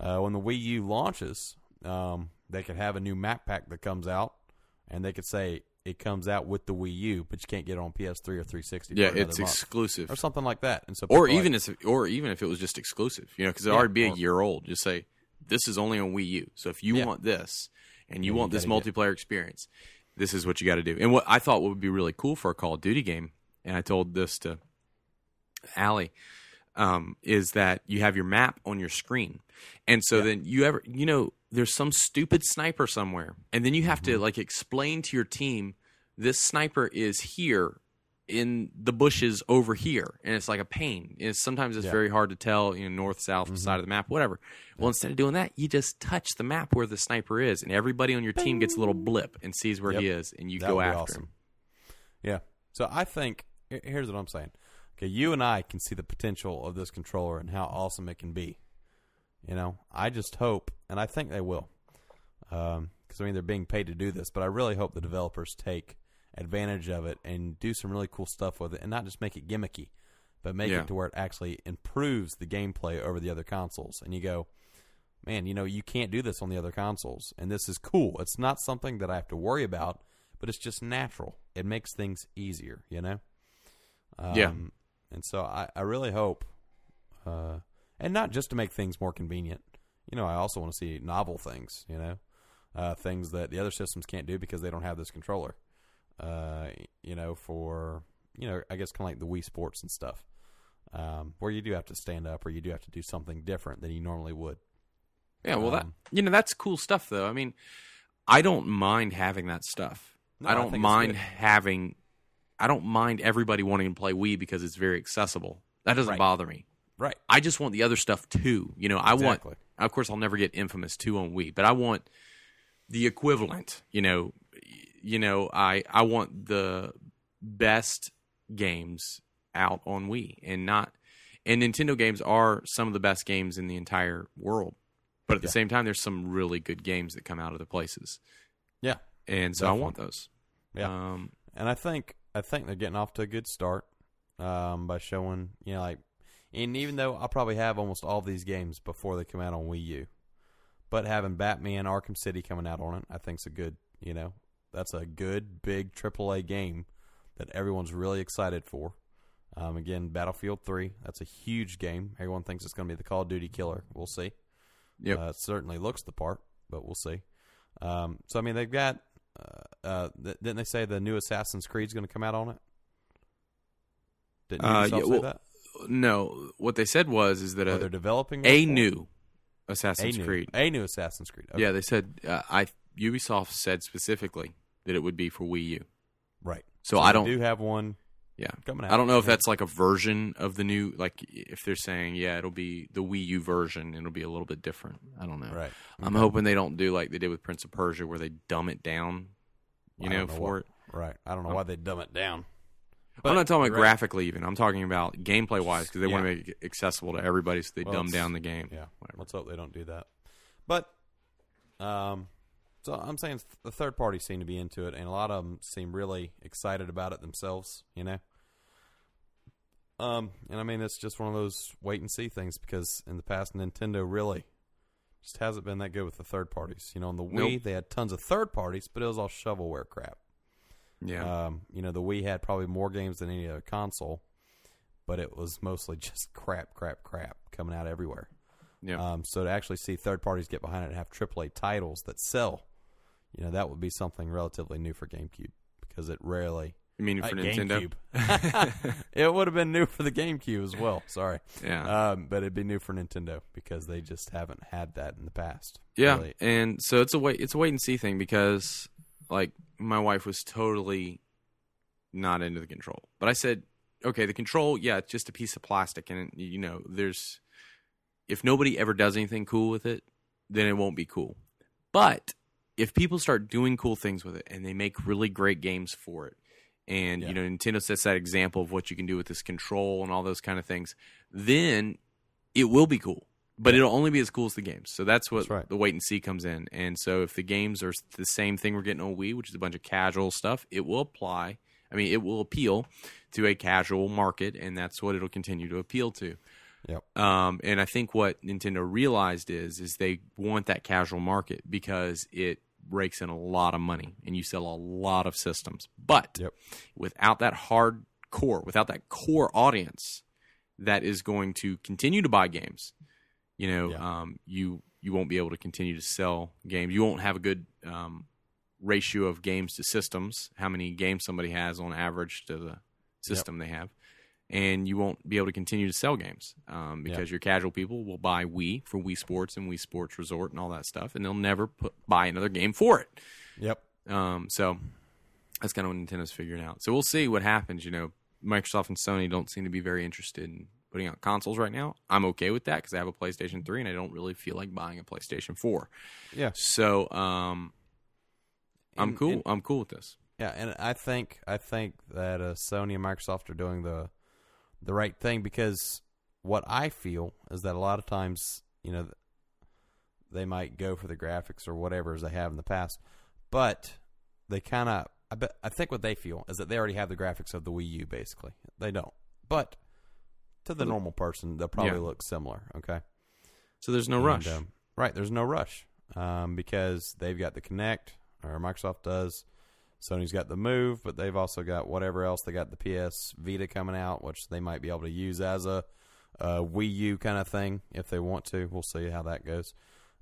uh, when the Wii U launches, um, they could have a new map pack that comes out, and they could say it comes out with the Wii U, but you can't get it on PS3 or 360. Yeah, it's exclusive, or something like that. And so, or even like, if, or even if it was just exclusive, you know, because it Yeah, already be a year old. Just say this is only on Wii U. So if you Yeah. want this and you Yeah, you want this gotta get- multiplayer experience, this is what you got to do. And what I thought would be really cool for a Call of Duty game, and I told this to Allie, um, is that you have your map on your screen, and so then you ever, you know, there's some stupid sniper somewhere, and then you have Mm-hmm. to like explain to your team this sniper is here in the bushes over here and it's like a pain it's sometimes it's Yeah. very hard to tell you know north south Mhm. side of the map whatever well instead of doing that you just touch the map where the sniper is and everybody on your team gets a little blip and sees where he is and you that go after awesome. him Yeah. So I think here's what I'm saying. Okay, you and I can see the potential of this controller and how awesome it can be. You know, I just hope, and I think they will, because I mean they're being paid to do this. But I really hope the developers take advantage of it and do some really cool stuff with it, and not just make it gimmicky, but make Yeah. it to where it actually improves the gameplay over the other consoles. And you go, man, you know, you can't do this on the other consoles, and this is cool. It's not something that I have to worry about, but it's just natural. It makes things easier, you know. Um, Yeah. And so I, I really hope, uh, and not just to make things more convenient. You know, I also want to see novel things. You know, uh, things that the other systems can't do because they don't have this controller. Uh, you know, for you know, I guess kind of like the Wii Sports and stuff, um, where you do have to stand up or you do have to do something different than you normally would. yeah well that Um, you know that's cool stuff though i mean i don't mind having that stuff No, i I don't it's mind having i don't mind everybody wanting to play wii because it's very accessible that doesn't Right. bother me Right. I just want the other stuff too. You know, I want. Of course, I'll never get Infamous two on Wii, but I want the equivalent. You know, you know, I I want the best games out on Wii, and not. And Nintendo games are some of the best games in the entire world, but at the Yeah. same time, there's some really good games that come out of the places, Yeah. and so I want those. Yeah. Um, And I think I think they're getting off to a good start um, by showing you know like, and even though I'll probably have almost all these games before they come out on Wii U, but having Batman Arkham City coming out on it, I think's a good you know that's a good big AAA game that everyone's really excited for. Um, again, Battlefield Three, that's a huge game. Everyone thinks it's going to be the Call of Duty killer. We'll see. Yep. Uh, it certainly looks the part, but we'll see. Um, so I mean, they've got. Uh, uh, th- didn't they say the new Assassin's Creed's going to come out on it? Didn't Uh, yeah, say well, that? No, what they said was is that a, they're developing a new a Assassin's new, Creed. a new Assassin's Creed. Okay. Yeah, they said uh, I Ubisoft said specifically that it would be for Wii U. Right. So, I don't. do have one yeah, coming out. I don't know if that's like a version of the new. Like if they're saying, yeah, it'll be the Wii U version. It'll be a little bit different. I don't know. right. I'm hoping they don't do like they did with Prince of Persia, where they dumb it down. You know, know for it. Right. I don't know Um, why they dumb it down. I'm not talking about right. graphically even. I'm talking about gameplay wise because they want to make it accessible to everybody, so they Well, dumb down the game. Yeah. Whatever. Let's hope they don't do that. But, um, so I'm saying the third parties seem to be into it, and a lot of them seem really excited about it themselves. You know. Um, and I mean it's just one of those wait and see things because in the past Nintendo really just hasn't been that good with the third parties. You know, on the Wii Nope. they had tons of third parties, but it was all shovelware crap. Yeah. Um, you know, the Wii had probably more games than any other console, but it was mostly just crap, crap, crap coming out everywhere. yeah. Um, so to actually see third parties get behind it and have AAA titles that sell, you know, that would be something relatively new for GameCube because it rarely. you mean uh, for Nintendo? GameCube. it would have been new for the GameCube as well. Sorry, Yeah. um, but it'd be new for Nintendo because they just haven't had that in the past. Yeah, Really. and so it's a wait it's a wait and see thing because like my wife was totally not into the control. But I said, "Okay, the control, yeah, it's just a piece of plastic and you know, there's if nobody ever does anything cool with it, then it won't be cool. But if people start doing cool things with it and they make really great games for it and Yeah. you know Nintendo sets that example of what you can do with this control and all those kind of things, then it will be cool. But it'll only be as cool as the games. So that's what That's right. the wait and see comes in. And so if the games are the same thing we're getting on Wii, which is a bunch of casual stuff, it will apply. I mean, it will appeal to a casual market, and that's what it'll continue to appeal to. Yep. Um, and I think what Nintendo realized is is they want that casual market because it rakes in a lot of money and you sell a lot of systems. But Yep. without that hard core, without that core audience that is going to continue to buy games, you know, Yeah. um, you you won't be able to continue to sell games. You won't have a good um, ratio of games to systems. How many games somebody has on average to the system they have, and you won't be able to continue to sell games um, because your casual people will buy Wii for Wii Sports and Wii Sports Resort and all that stuff, and they'll never put, buy another game for it. Yep. Um, so that's kind of what Nintendo's figuring out. So we'll see what happens. You know, Microsoft and Sony don't seem to be very interested in putting out consoles right now. I'm okay with that because I have a PlayStation 3 and I don't really feel like buying a PlayStation 4. Yeah. So um, I'm And- cool. and- I'm cool with this. Yeah, and I think I think that uh, Sony and Microsoft are doing the the right thing because what I feel is that a lot of times, you know, they might go for the graphics or whatever as they have in the past, but they kind of I bet I think what they feel is that they already have the graphics of the Wii U. Basically, they don't, but to the normal person, they'll probably Yeah. look similar. Okay, So there's no And, rush. um, right, there's no rush um, because they've got the Kinect, or Microsoft does. Sony's got the Move, but they've also got whatever else. They got the PS Vita coming out, which they might be able to use as a, a Wii U kind of thing if they want to. We'll see how that goes.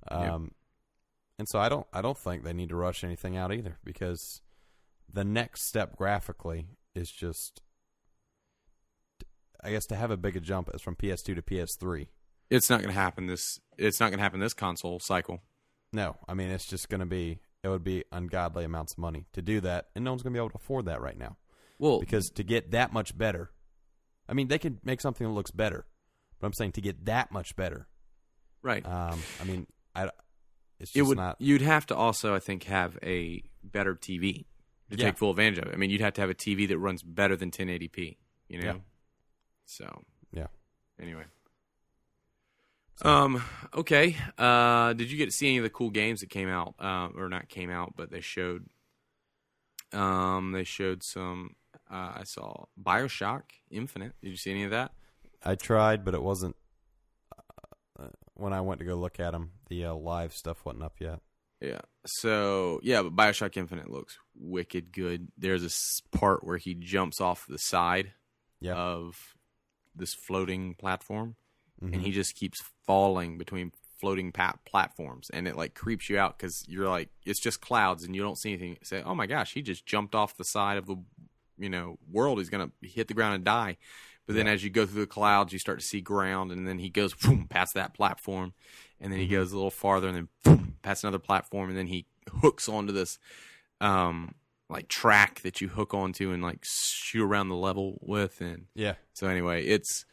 Yeah. Um, And so I don't, I don't think they need to rush anything out either because the next step graphically is just, I guess, to have a bigger jump is from PS2 to PS3. it's not going to happen this. It's not going to happen this console cycle. No, I mean it's just going to be it would be ungodly amounts of money to do that, and no one's going to be able to afford that right now Well, because to get that much better, I mean they can make something that looks better, but I'm saying to get that much better, right. um, I mean I, it's just it would. not You'd have to also, I think, have a better TV to Yeah. take full advantage of it. I mean, you'd have to have a TV that runs better than 1080p. You know. Yeah. So yeah. anyway. So- Um. Okay. Uh. Did you get to see any of the cool games that came out? Uh, or not came out, but they showed. Um. They showed some. Uh, I saw Bioshock Infinite. Did you see any of that? I tried, but it wasn't. Uh, when I went to go look at them, the uh, live stuff wasn't up yet. Yeah. So yeah, but Bioshock Infinite looks wicked good. There's this part where he jumps off the side Yeah, of this floating platform, Mhm. and he just keeps falling between floating pat- platforms, and it like creeps you out because you're like it's just clouds and you don't see anything. Say, oh my gosh, he just jumped off the side of the you know world. He's gonna hit the ground and die. But then Yeah. as you go through the clouds, you start to see ground, and then he goes boom, past that platform, and then he Mhm. goes a little farther, and then boom, past another platform, and then he hooks onto this um like track that you hook onto and like shoot around the level with and Yeah. so anyway it's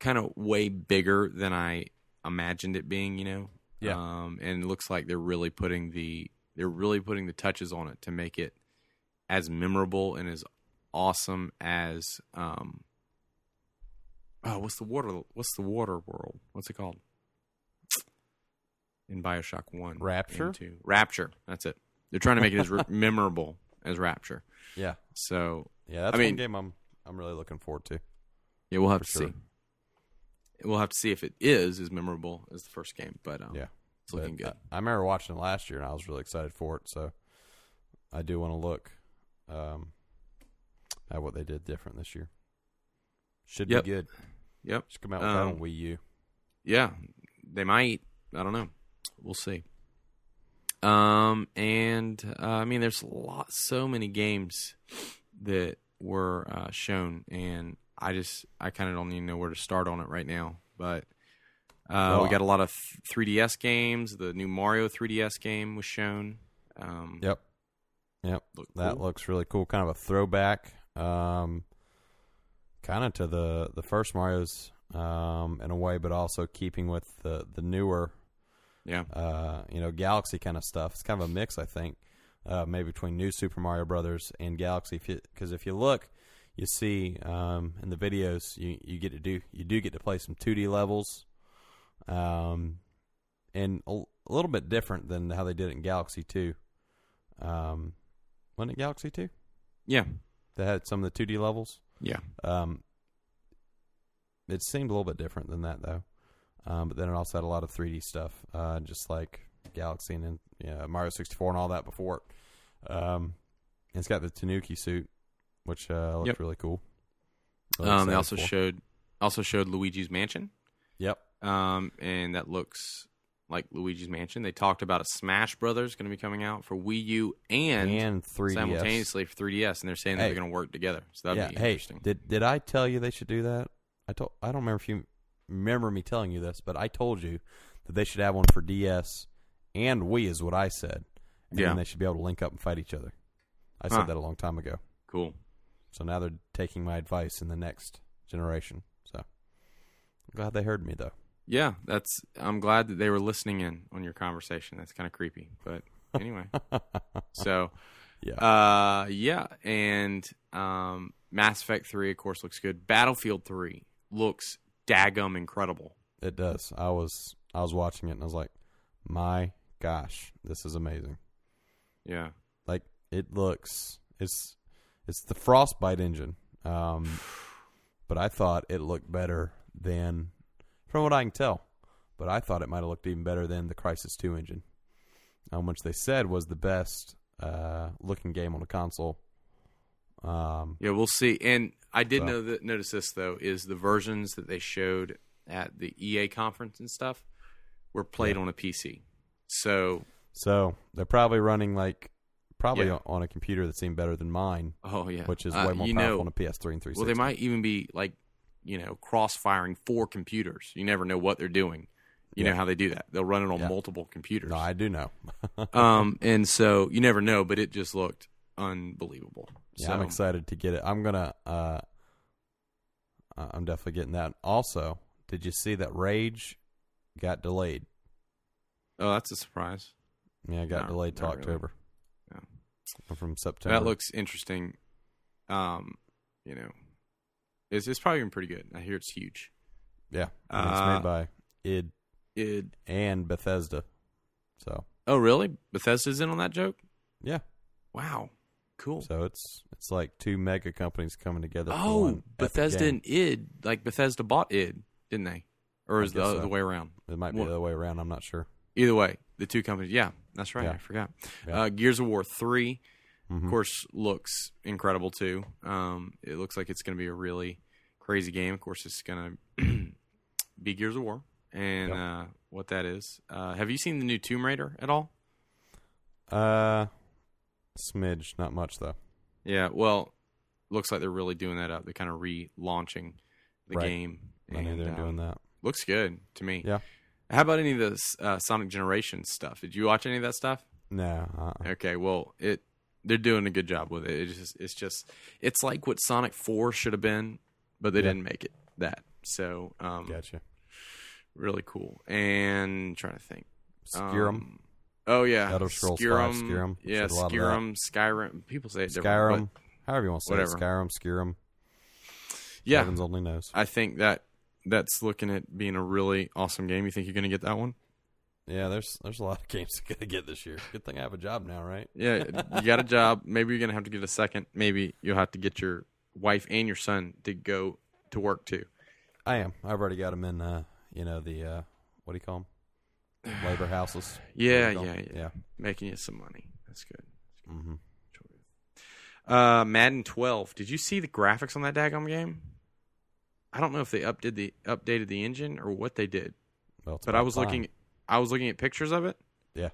kind of way bigger than i imagined it being you know Yeah. um and it looks like they're really putting the they're really putting the touches on it to make it as memorable and as awesome as um oh what's the water what's the water world what's it called in bioshock 1 Rapture? 2. rapture that's it they're trying to make it as re- memorable as rapture Yeah. so Yeah. That's I one mean- game I'm I'm really looking forward to. yeah we'll have to sure. see we'll have to see if it is as memorable as the first game but um, Yeah. it's looking But good I, I remember watching it last year and I was really excited for it. So I do want to look um, at what they did different this year. Should Yep. be good. yep Should come out with that Um, on Wii U. Yeah, they might. I don't know. We'll see. Um, and uh, I mean, there's a lot, so many games that were uh, shown, and I just, I kind of don't even know where to start on it right now. But uh, Well, we got a lot of 3DS games. The new Mario 3DS game was shown. Um, Yep. Yep. looked That cool. looks really cool. Kind of a throwback, um, kind of to the the first Mario's um, in a way, but also keeping with the the newer, yeah, uh, you know, Galaxy kind of stuff. It's kind of a mix, I think, uh, maybe between New Super Mario Brothers and Galaxy. Because if you look, you see um, in the videos, you you get to do you do get to play some 2D levels, um, and a, a little bit different than how they did it in Galaxy Two. Um, wasn't it Galaxy Two? yeah, That had some of the 2D levels. yeah. Um, it seemed a little bit different than that though. Um, but then it also had a lot of 3D stuff, uh, just like Galaxy and then yeah, Mario 64 and all that before it. Um, and it's got the Tanuki suit, which uh, looks Yep. really cool. Um, they also showed, also showed Luigi's Mansion. Yep. um, and that looks like Luigi's Mansion. They talked about a Smash Brothers going to be coming out for Wii U and, And 3DS. simultaneously for 3DS, and they're saying Hey. they're going to work together. So that'd yeah. be Hey, interesting. did did I tell you they should do that? I told. I don't remember if you remember me telling you this, but I told you that they should have one for DS and Wii. Is what I said. And Yeah. then they should be able to link up and fight each other. I said Huh. that a long time ago. Cool. So now they're taking my advice in the next generation. So I'm glad they heard me though. Yeah, that's. I'm glad that they were listening in on your conversation. That's kind of creepy, but anyway. so, Yeah. uh, yeah, and um, Mass Effect Three, of course, looks good. Battlefield Three looks daggum incredible. It does. I was I was watching it and I was like, my gosh, this is amazing. Yeah, Like it looks it's it's the frostbite engine. Um but I thought it looked better than from what I can tell. But I thought it might have looked even better than the Crysis Two engine. Um, which they said was the best uh looking game on a console. Um Yeah, we'll see. And I did So- know that notice this though is the versions that they showed at the EA conference and stuff were played on a PC. So, so they're probably running like probably Yeah. on a computer that's even better than mine, oh yeah, which is Uh, way more powerful know, on a PS3 and 360. Well, they might even be like, you know, cross-firing four computers. You never know what they're doing. You Yeah. know how they do that? They'll run it on Yeah. multiple computers. No, I do know. um, and so you never know, but it just looked unbelievable. Yeah, so, I'm excited to get it. I'm gonna. Uh, uh, I'm definitely getting that. Also, did you see that Rage got delayed? Oh, that's a surprise. Yeah, it got No, delayed to not really. October. Yeah. From September. That looks interesting. Um, you know, it's it's probably been pretty good. I hear it's huge. yeah. and it's Uh, made by id id and Bethesda. So Oh, really? Bethesda's in on that joke? yeah. Wow. Cool. So it's it's like two mega companies coming together. oh, Bethesda and id like Bethesda bought id, didn't they? Or is the other so. way around? It might be What- the other way around. I'm not sure. Either way, the two companies. Yeah, that's right. Yeah. I forgot. Yeah. Uh, Gears of War 3 Mhm. of course, looks incredible too. Um, it looks like it's going to be a really crazy game. Of course, it's going to be Gears of War, and Yep. uh, what that is. Uh, have you seen the new Tomb Raider at all? Uh, smidge, not much though. Yeah. Well, looks like they're really doing that up. They're kind of relaunching the Right. game. I knew and, they're um, doing that. Looks good to me. Yeah. How about any of this uh, Sonic Generation stuff? Did you watch any of that stuff? No. Uh-uh. Okay, well, it they're doing a good job with it. It's just it's just it's like what Sonic Four should have been, but they Yeah. didn't make it that. So um, Gotcha. really cool. And trying to think, Skyrim. Um, oh yeah, Elder Scrolls Skyrim. Skyrim. Yeah, Said a lot of. Skyrim. Skyrim. People say it. Skyrim. However you want to say whatever. it. Skyrim, Skyrim. Yeah, Heavens only knows. I think that that's looking at being a really awesome game. You think you're going to get that one? Yeah, there's there's a lot of games going to get- this year. Good thing I have a job now, right? Yeah, you got a job. Maybe you're going to have to get a second. Maybe you'll have to get your wife and your son to go to work too. I am. I've already got them in. Uh, you know the uh, what do you call them? Labor houses. Yeah, What do you call yeah, yeah, yeah. Making you some money. That's good. hmm Uh, Madden 12. Did you see the graphics on that daggum game? I don't know if they updated the updated the engine or what they did, Well, but I was time. looking. I was looking at pictures of it. Yeah.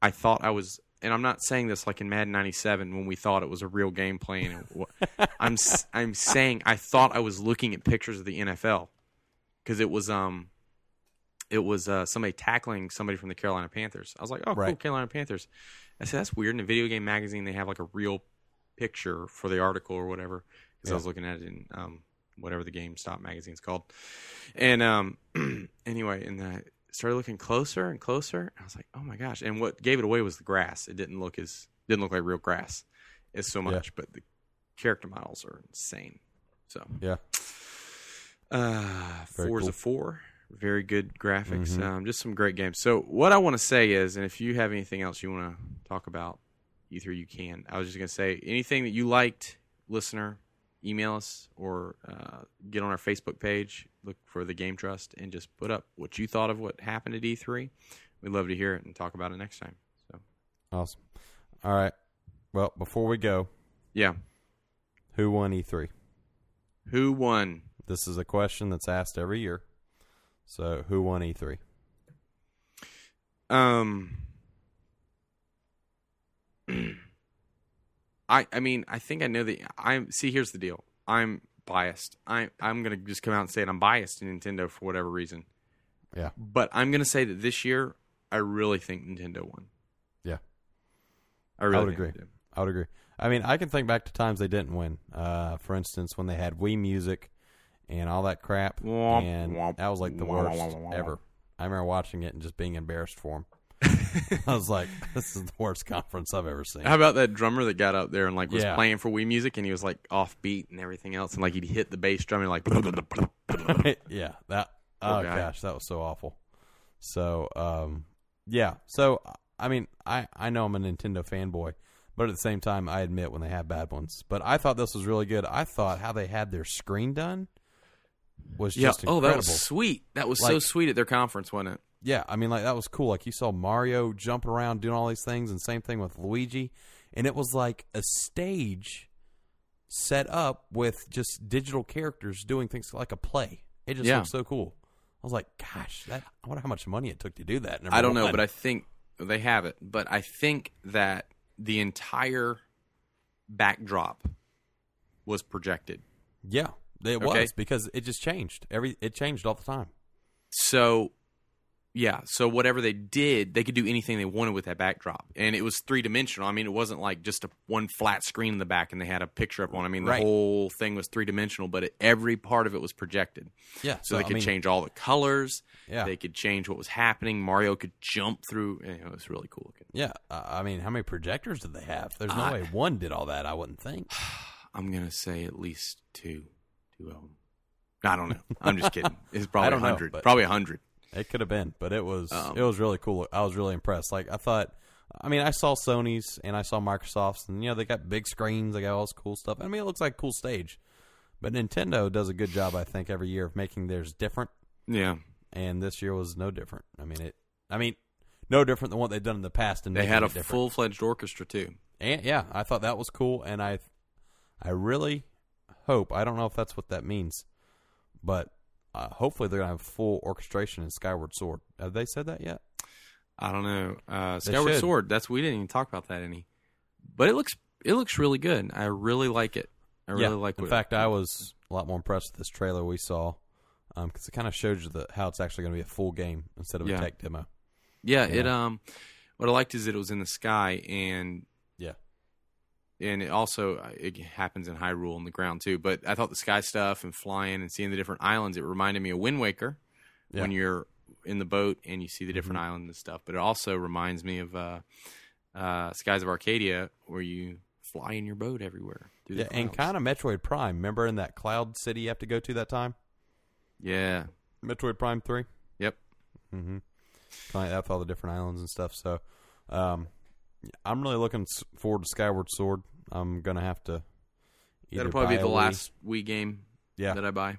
I thought I was, and I'm not saying this like in Madden '97 when we thought it was a real game playing. I'm I'm saying I thought I was looking at pictures of the NFL because it was um, it was uh, somebody tackling somebody from the Carolina Panthers. I was like, oh, cool, Carolina Panthers. I said that's weird. In a video game magazine, they have like a real picture for the article or whatever. Because I was looking at it in um, whatever the GameStop magazine's called. And um, anyway, and I started looking closer and closer. I was like, oh my gosh! And what gave it away was the grass. It didn't look as didn't look like real grass. It's so much, but the character models are insane. So Yeah. uh, Very Forza cool. Four, very good graphics. Mhm. Um, just some great games. So what I want to say is, and if you have anything else you want to talk about, either you can. I was just gonna say anything that you liked, listener, email us or uh, get on our Facebook page. Look for the GameTrust and just put up what you thought of what happened at E3. We'd love to hear it and talk about it next time. So Awesome. All right. Well, before we go, yeah, who won E3? who won? This is a question that's asked every year. So, who won E E3? Um, I I mean I think I know the I'm see here's the deal I'm biased I I'm gonna just come out and say it I'm biased to Nintendo for whatever reason Yeah. but I'm gonna say that this year I really think Nintendo won Yeah. I really would agree. I would agree. I mean, I can think back to times they didn't win. Uh, for instance, when they had Wii Music and all that crap, and that was like the worst ever. I remember watching it and just being embarrassed for him. I was like, "This is the worst conference I've ever seen." How about that drummer that got up there and like was Yeah. playing for Wii Music and he was like off beat and everything else and like he'd hit the bass drum and like yeah, that. Poor Oh guy. gosh, that was so awful. So, um, yeah. So, I mean, I I know I'm a Nintendo fanboy, but at the same time, I admit when they have bad ones. But I thought this was really good. I thought how they had their screen done was yeah just oh that was sweet that was so sweet at their conference wasn't it Yeah, I mean, like that was cool. Like you saw Mario jumping around doing all these things, and same thing with Luigi, and it was like a stage set up with just digital characters doing things like a play. It just Yeah. looked so cool. I was like, gosh, that I wonder how much money it took to do that. I don't know, but I think they have it. But I think that the entire backdrop was projected. yeah, it was because it just changed. Every it changed all the time. So, yeah. So whatever they did, they could do anything they wanted with that backdrop, and it was three dimensional. I mean, it wasn't like just a one flat screen in the back and they had a picture up on. I mean, the Right. whole thing was three dimensional, but it, every part of it was projected. Yeah, So, they I could mean, change all the colors. Yeah, They could change what was happening. Mario could jump through. You know, it was really cool looking. yeah. Uh, I mean, how many projectors did they have? There's no I- way one did all that. I wouldn't think. I'm gonna say at least two, two of them. I don't know. I'm just kidding. It's probably a hundred. Probably a hundred. It could have been, but it was Um, it was really cool. I was really impressed. Like I thought, I mean, I saw Sony's and I saw Microsoft's, and you know they got big screens, they got all this cool stuff. I mean, it looks like a cool stage. But Nintendo does a good job, I think, every year of making theirs different, Yeah, and this year was no different. I mean, it. I mean, no different than what they've done in the past. And they had a full fledged orchestra too. And yeah, I thought that was cool, and I, I really hope. I don't know if that's what that means, but uh, hopefully they're gonna have full orchestration in Skyward Sword. Have they said that yet? I don't know. Uh, They Skyward should. Sword. That's we didn't even talk about that any. But it looks it looks really good. I really like it. I really like. The In what- fact, I was a lot more impressed with this trailer we saw because it kind of showed you the, how it's actually going to be a full game instead of Yeah. a tech demo. Yeah, it um what I liked is that it was in the sky and. And it also uh, it happens in Hyrule on the ground too. But I thought the sky stuff and flying and seeing the different islands, it reminded me of Wind Waker when you're in the boat and you see the different Mhm. islands and stuff. But it also reminds me of uh, uh, Skies of Arcadia, where you fly in your boat everywhere. Through Yeah, the and kind of Metroid Prime. Remember in that cloud city you have to go to that time? yeah, Metroid Prime 3? Yep. Mm-hmm. Kind of that with all the different islands and stuff. So, um, I'm really looking forward to Skyward Sword. I'm going to have to. that'll probably be the Wii- last Wii game Yeah. that I buy.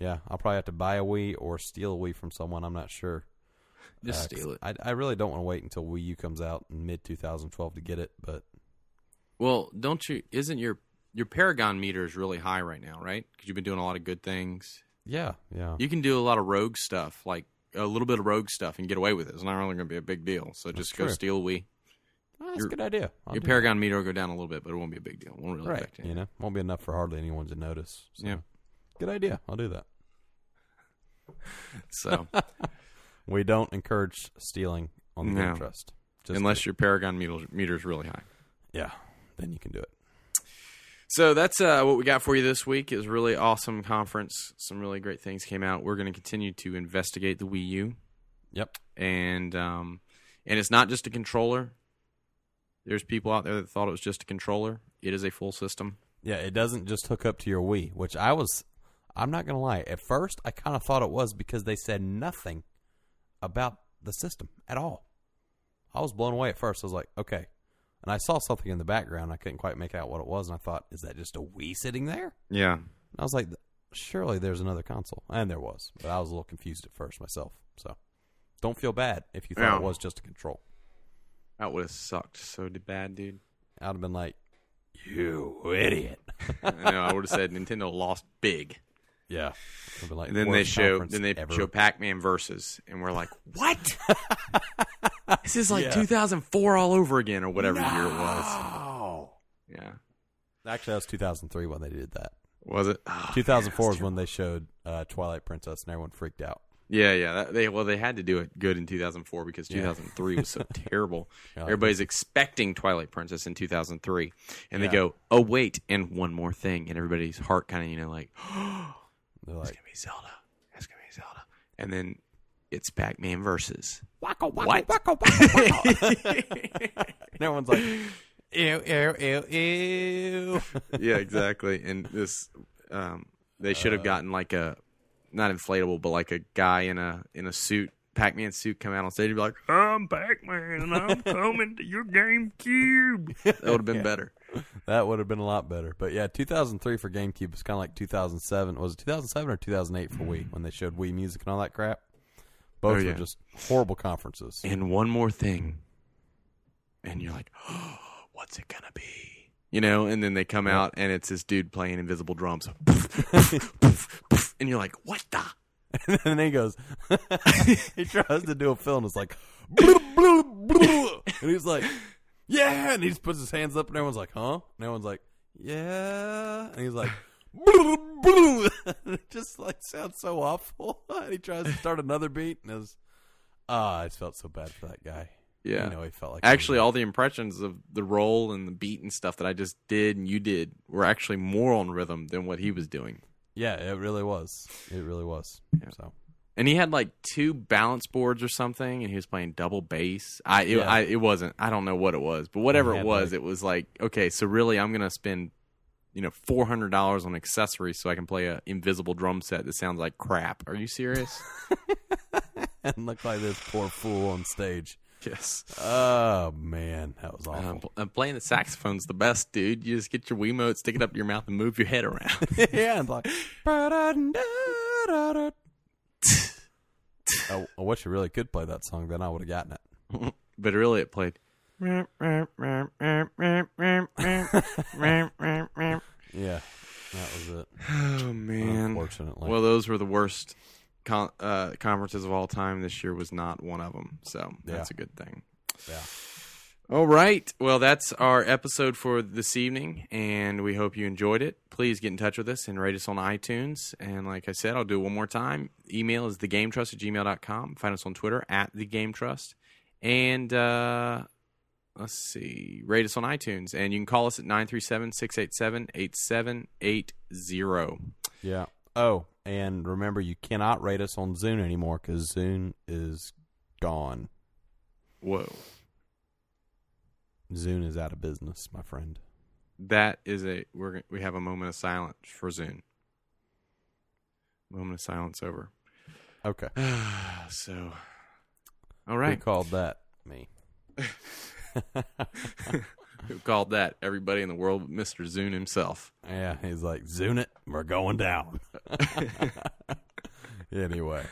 Yeah. I'll probably have to buy a Wii or steal a Wii from someone. I'm not sure. Just Uh, steal it. I, I really don't want to wait until Wii U comes out in mid 2012 to get it, but Well, don't you? Isn't your your Paragon meter is really high right now, right? Because you've been doing a lot of good things. yeah, yeah. You can do a lot of rogue stuff, like a little bit of rogue stuff, and get away with it. It's not really going to be a big deal. So just go true. steal a Wii. Oh, that's your- a good idea. I'll your do Paragon meter will go down a little bit, but it won't be a big deal. It won't really right. affect it. You know, won't be enough for hardly anyone to notice. So. Yeah. Good idea. I'll do that. So We don't encourage stealing on the No. Trust. Just unless your Paragon meter meter is really high. yeah, then you can do it. So that's uh, what we got for you this week. Is really awesome conference. Some really great things came out. We're going to continue to investigate the Wii U. Yep. and um, and it's not just a controller. There's people out there that thought it was just a controller. It is a full system. Yeah, it doesn't just hook up to your Wii, which I was. I'm not gonna lie. At first, I kind of thought it was because they said nothing about the system at all. I was blown away at first. I was like, okay, and I saw something in the background. I couldn't quite make out what it was, and I thought, is that just a Wii sitting there? Yeah, And I was like, surely there's another console, and there was, but I was a little confused at first myself. So, don't feel bad if you thought Yeah. it was just a control. That would have sucked so bad, dude. I'd have been like, you idiot. I know. I would have said Nintendo lost big. Yeah. Like, And then they show then they ever. show Pac-Man versus, and we're like, what? this is like Yeah. 2004 all over again, or whatever year it was. Oh. Yeah, Actually, that was 2003 when they did that. was it? Oh, 2004 man, was when they showed uh, Twilight Princess, and everyone freaked out. Yeah, yeah. That, they well, they had to do it good in 2004 because Yeah. 2003 was so terrible. Yeah. Everybody's expecting Twilight Princess in 2003, and Yeah. they go, "Oh wait, and one more thing," and everybody's heart kind of you know like, They're "It's gonna be Zelda. It's gonna be Zelda," and then it's Pac-Man versus. wacko, wacko, What? wacko, wacko, wacko. and everyone's like, ew, ew, ew, ew. yeah, exactly. And this, um, they should Uh. have gotten like a, not inflatable, but like a guy in a in a suit. Pac-Man suit come out on stage and be like, "I'm Pac-Man and I'm coming to your GameCube." That would have been better. that would have been a lot better. But yeah, 2003 for GameCube was kind of like 2007. Was it 2007 or 2008 for Wii when they showed Wii music and all that crap? Both Oh, yeah. were just horrible conferences. and one more thing and you're like oh, what's it gonna be you know and then they come Yeah. out and it's this dude playing invisible drums and you're like what the and then he goes, he tries to do a fill and it's like, and he's like, yeah, and he just puts his hands up and everyone's like, huh? And everyone's like, yeah, and he's like, "Blue, blue." And it just like sounds so awful. and he tries to start another beat and it was, ah, I just felt so bad for that guy. Yeah you know, he felt like actually all the impressions of the roll and the beat and stuff that i just did and you did were actually more on rhythm than what he was doing yeah, it really was. It really was. Yeah. So and he had like two balance boards or something and he was playing double bass i it, Yeah. I, it wasn't i don't know what it was but whatever it was like- it was like okay so really i'm gonna spend you know $400 on accessories so i can play a invisible drum set that sounds like crap are you serious and look like this poor fool on stage. Yes Oh man, that was awful. um, pl- uh, playing the saxophone's the best dude you just get your wiimote stick it up your mouth and move your head around yeah, and like. oh, I wish you really could play that song. Then I would have gotten it. but really it played Yeah, that was it. oh man Unfortunately, Well, those were the worst con- uh, conferences of all time. This year was not one of them, so that's a good thing. yeah. All right. Well, that's our episode for this evening, and we hope you enjoyed it. Please get in touch with us and rate us on iTunes. And like I said, I'll do it one more time. Email is thegametrust at gmail.com. Find us on Twitter at thegametrust. And uh, let's see, rate us on iTunes. And you can call us at 937 687 8780. Yeah. Oh, and remember, you cannot rate us on Zune anymore because Zune is gone. Whoa. Zune is out of business, my friend. That is a, we're, we have a moment of silence for Zune. Moment of silence over. Okay. so, all right. Who called that? Me. Who called that? Everybody in the world but Mr. Zune himself. Yeah, he's like, Zune it, we're going down. anyway,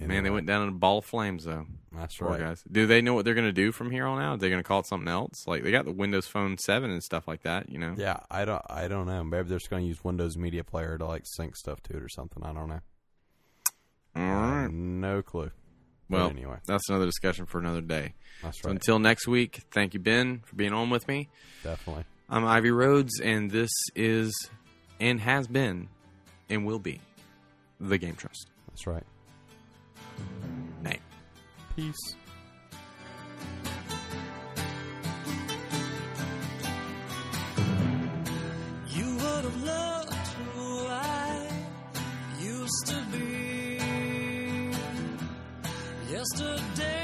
Man, they went down in a ball of flames, though. that's Poor right. guys. Do they know what they're going to do from here on out? Are they going to call it something else? Like they got the Windows Phone Seven and stuff like that. You know. Yeah, I don't, I don't know. Maybe they're just going to use Windows Media Player to like sync stuff to it or something. I don't know. All right. no clue. But Well, anyway, that's another discussion for another day. that's So right. until next week, thank you, Ben, for being on with me. Definitely. I'm Ivey Rhodes, and this is and has been and will be the Game Trust. That's right. Name. Peace. Yesterday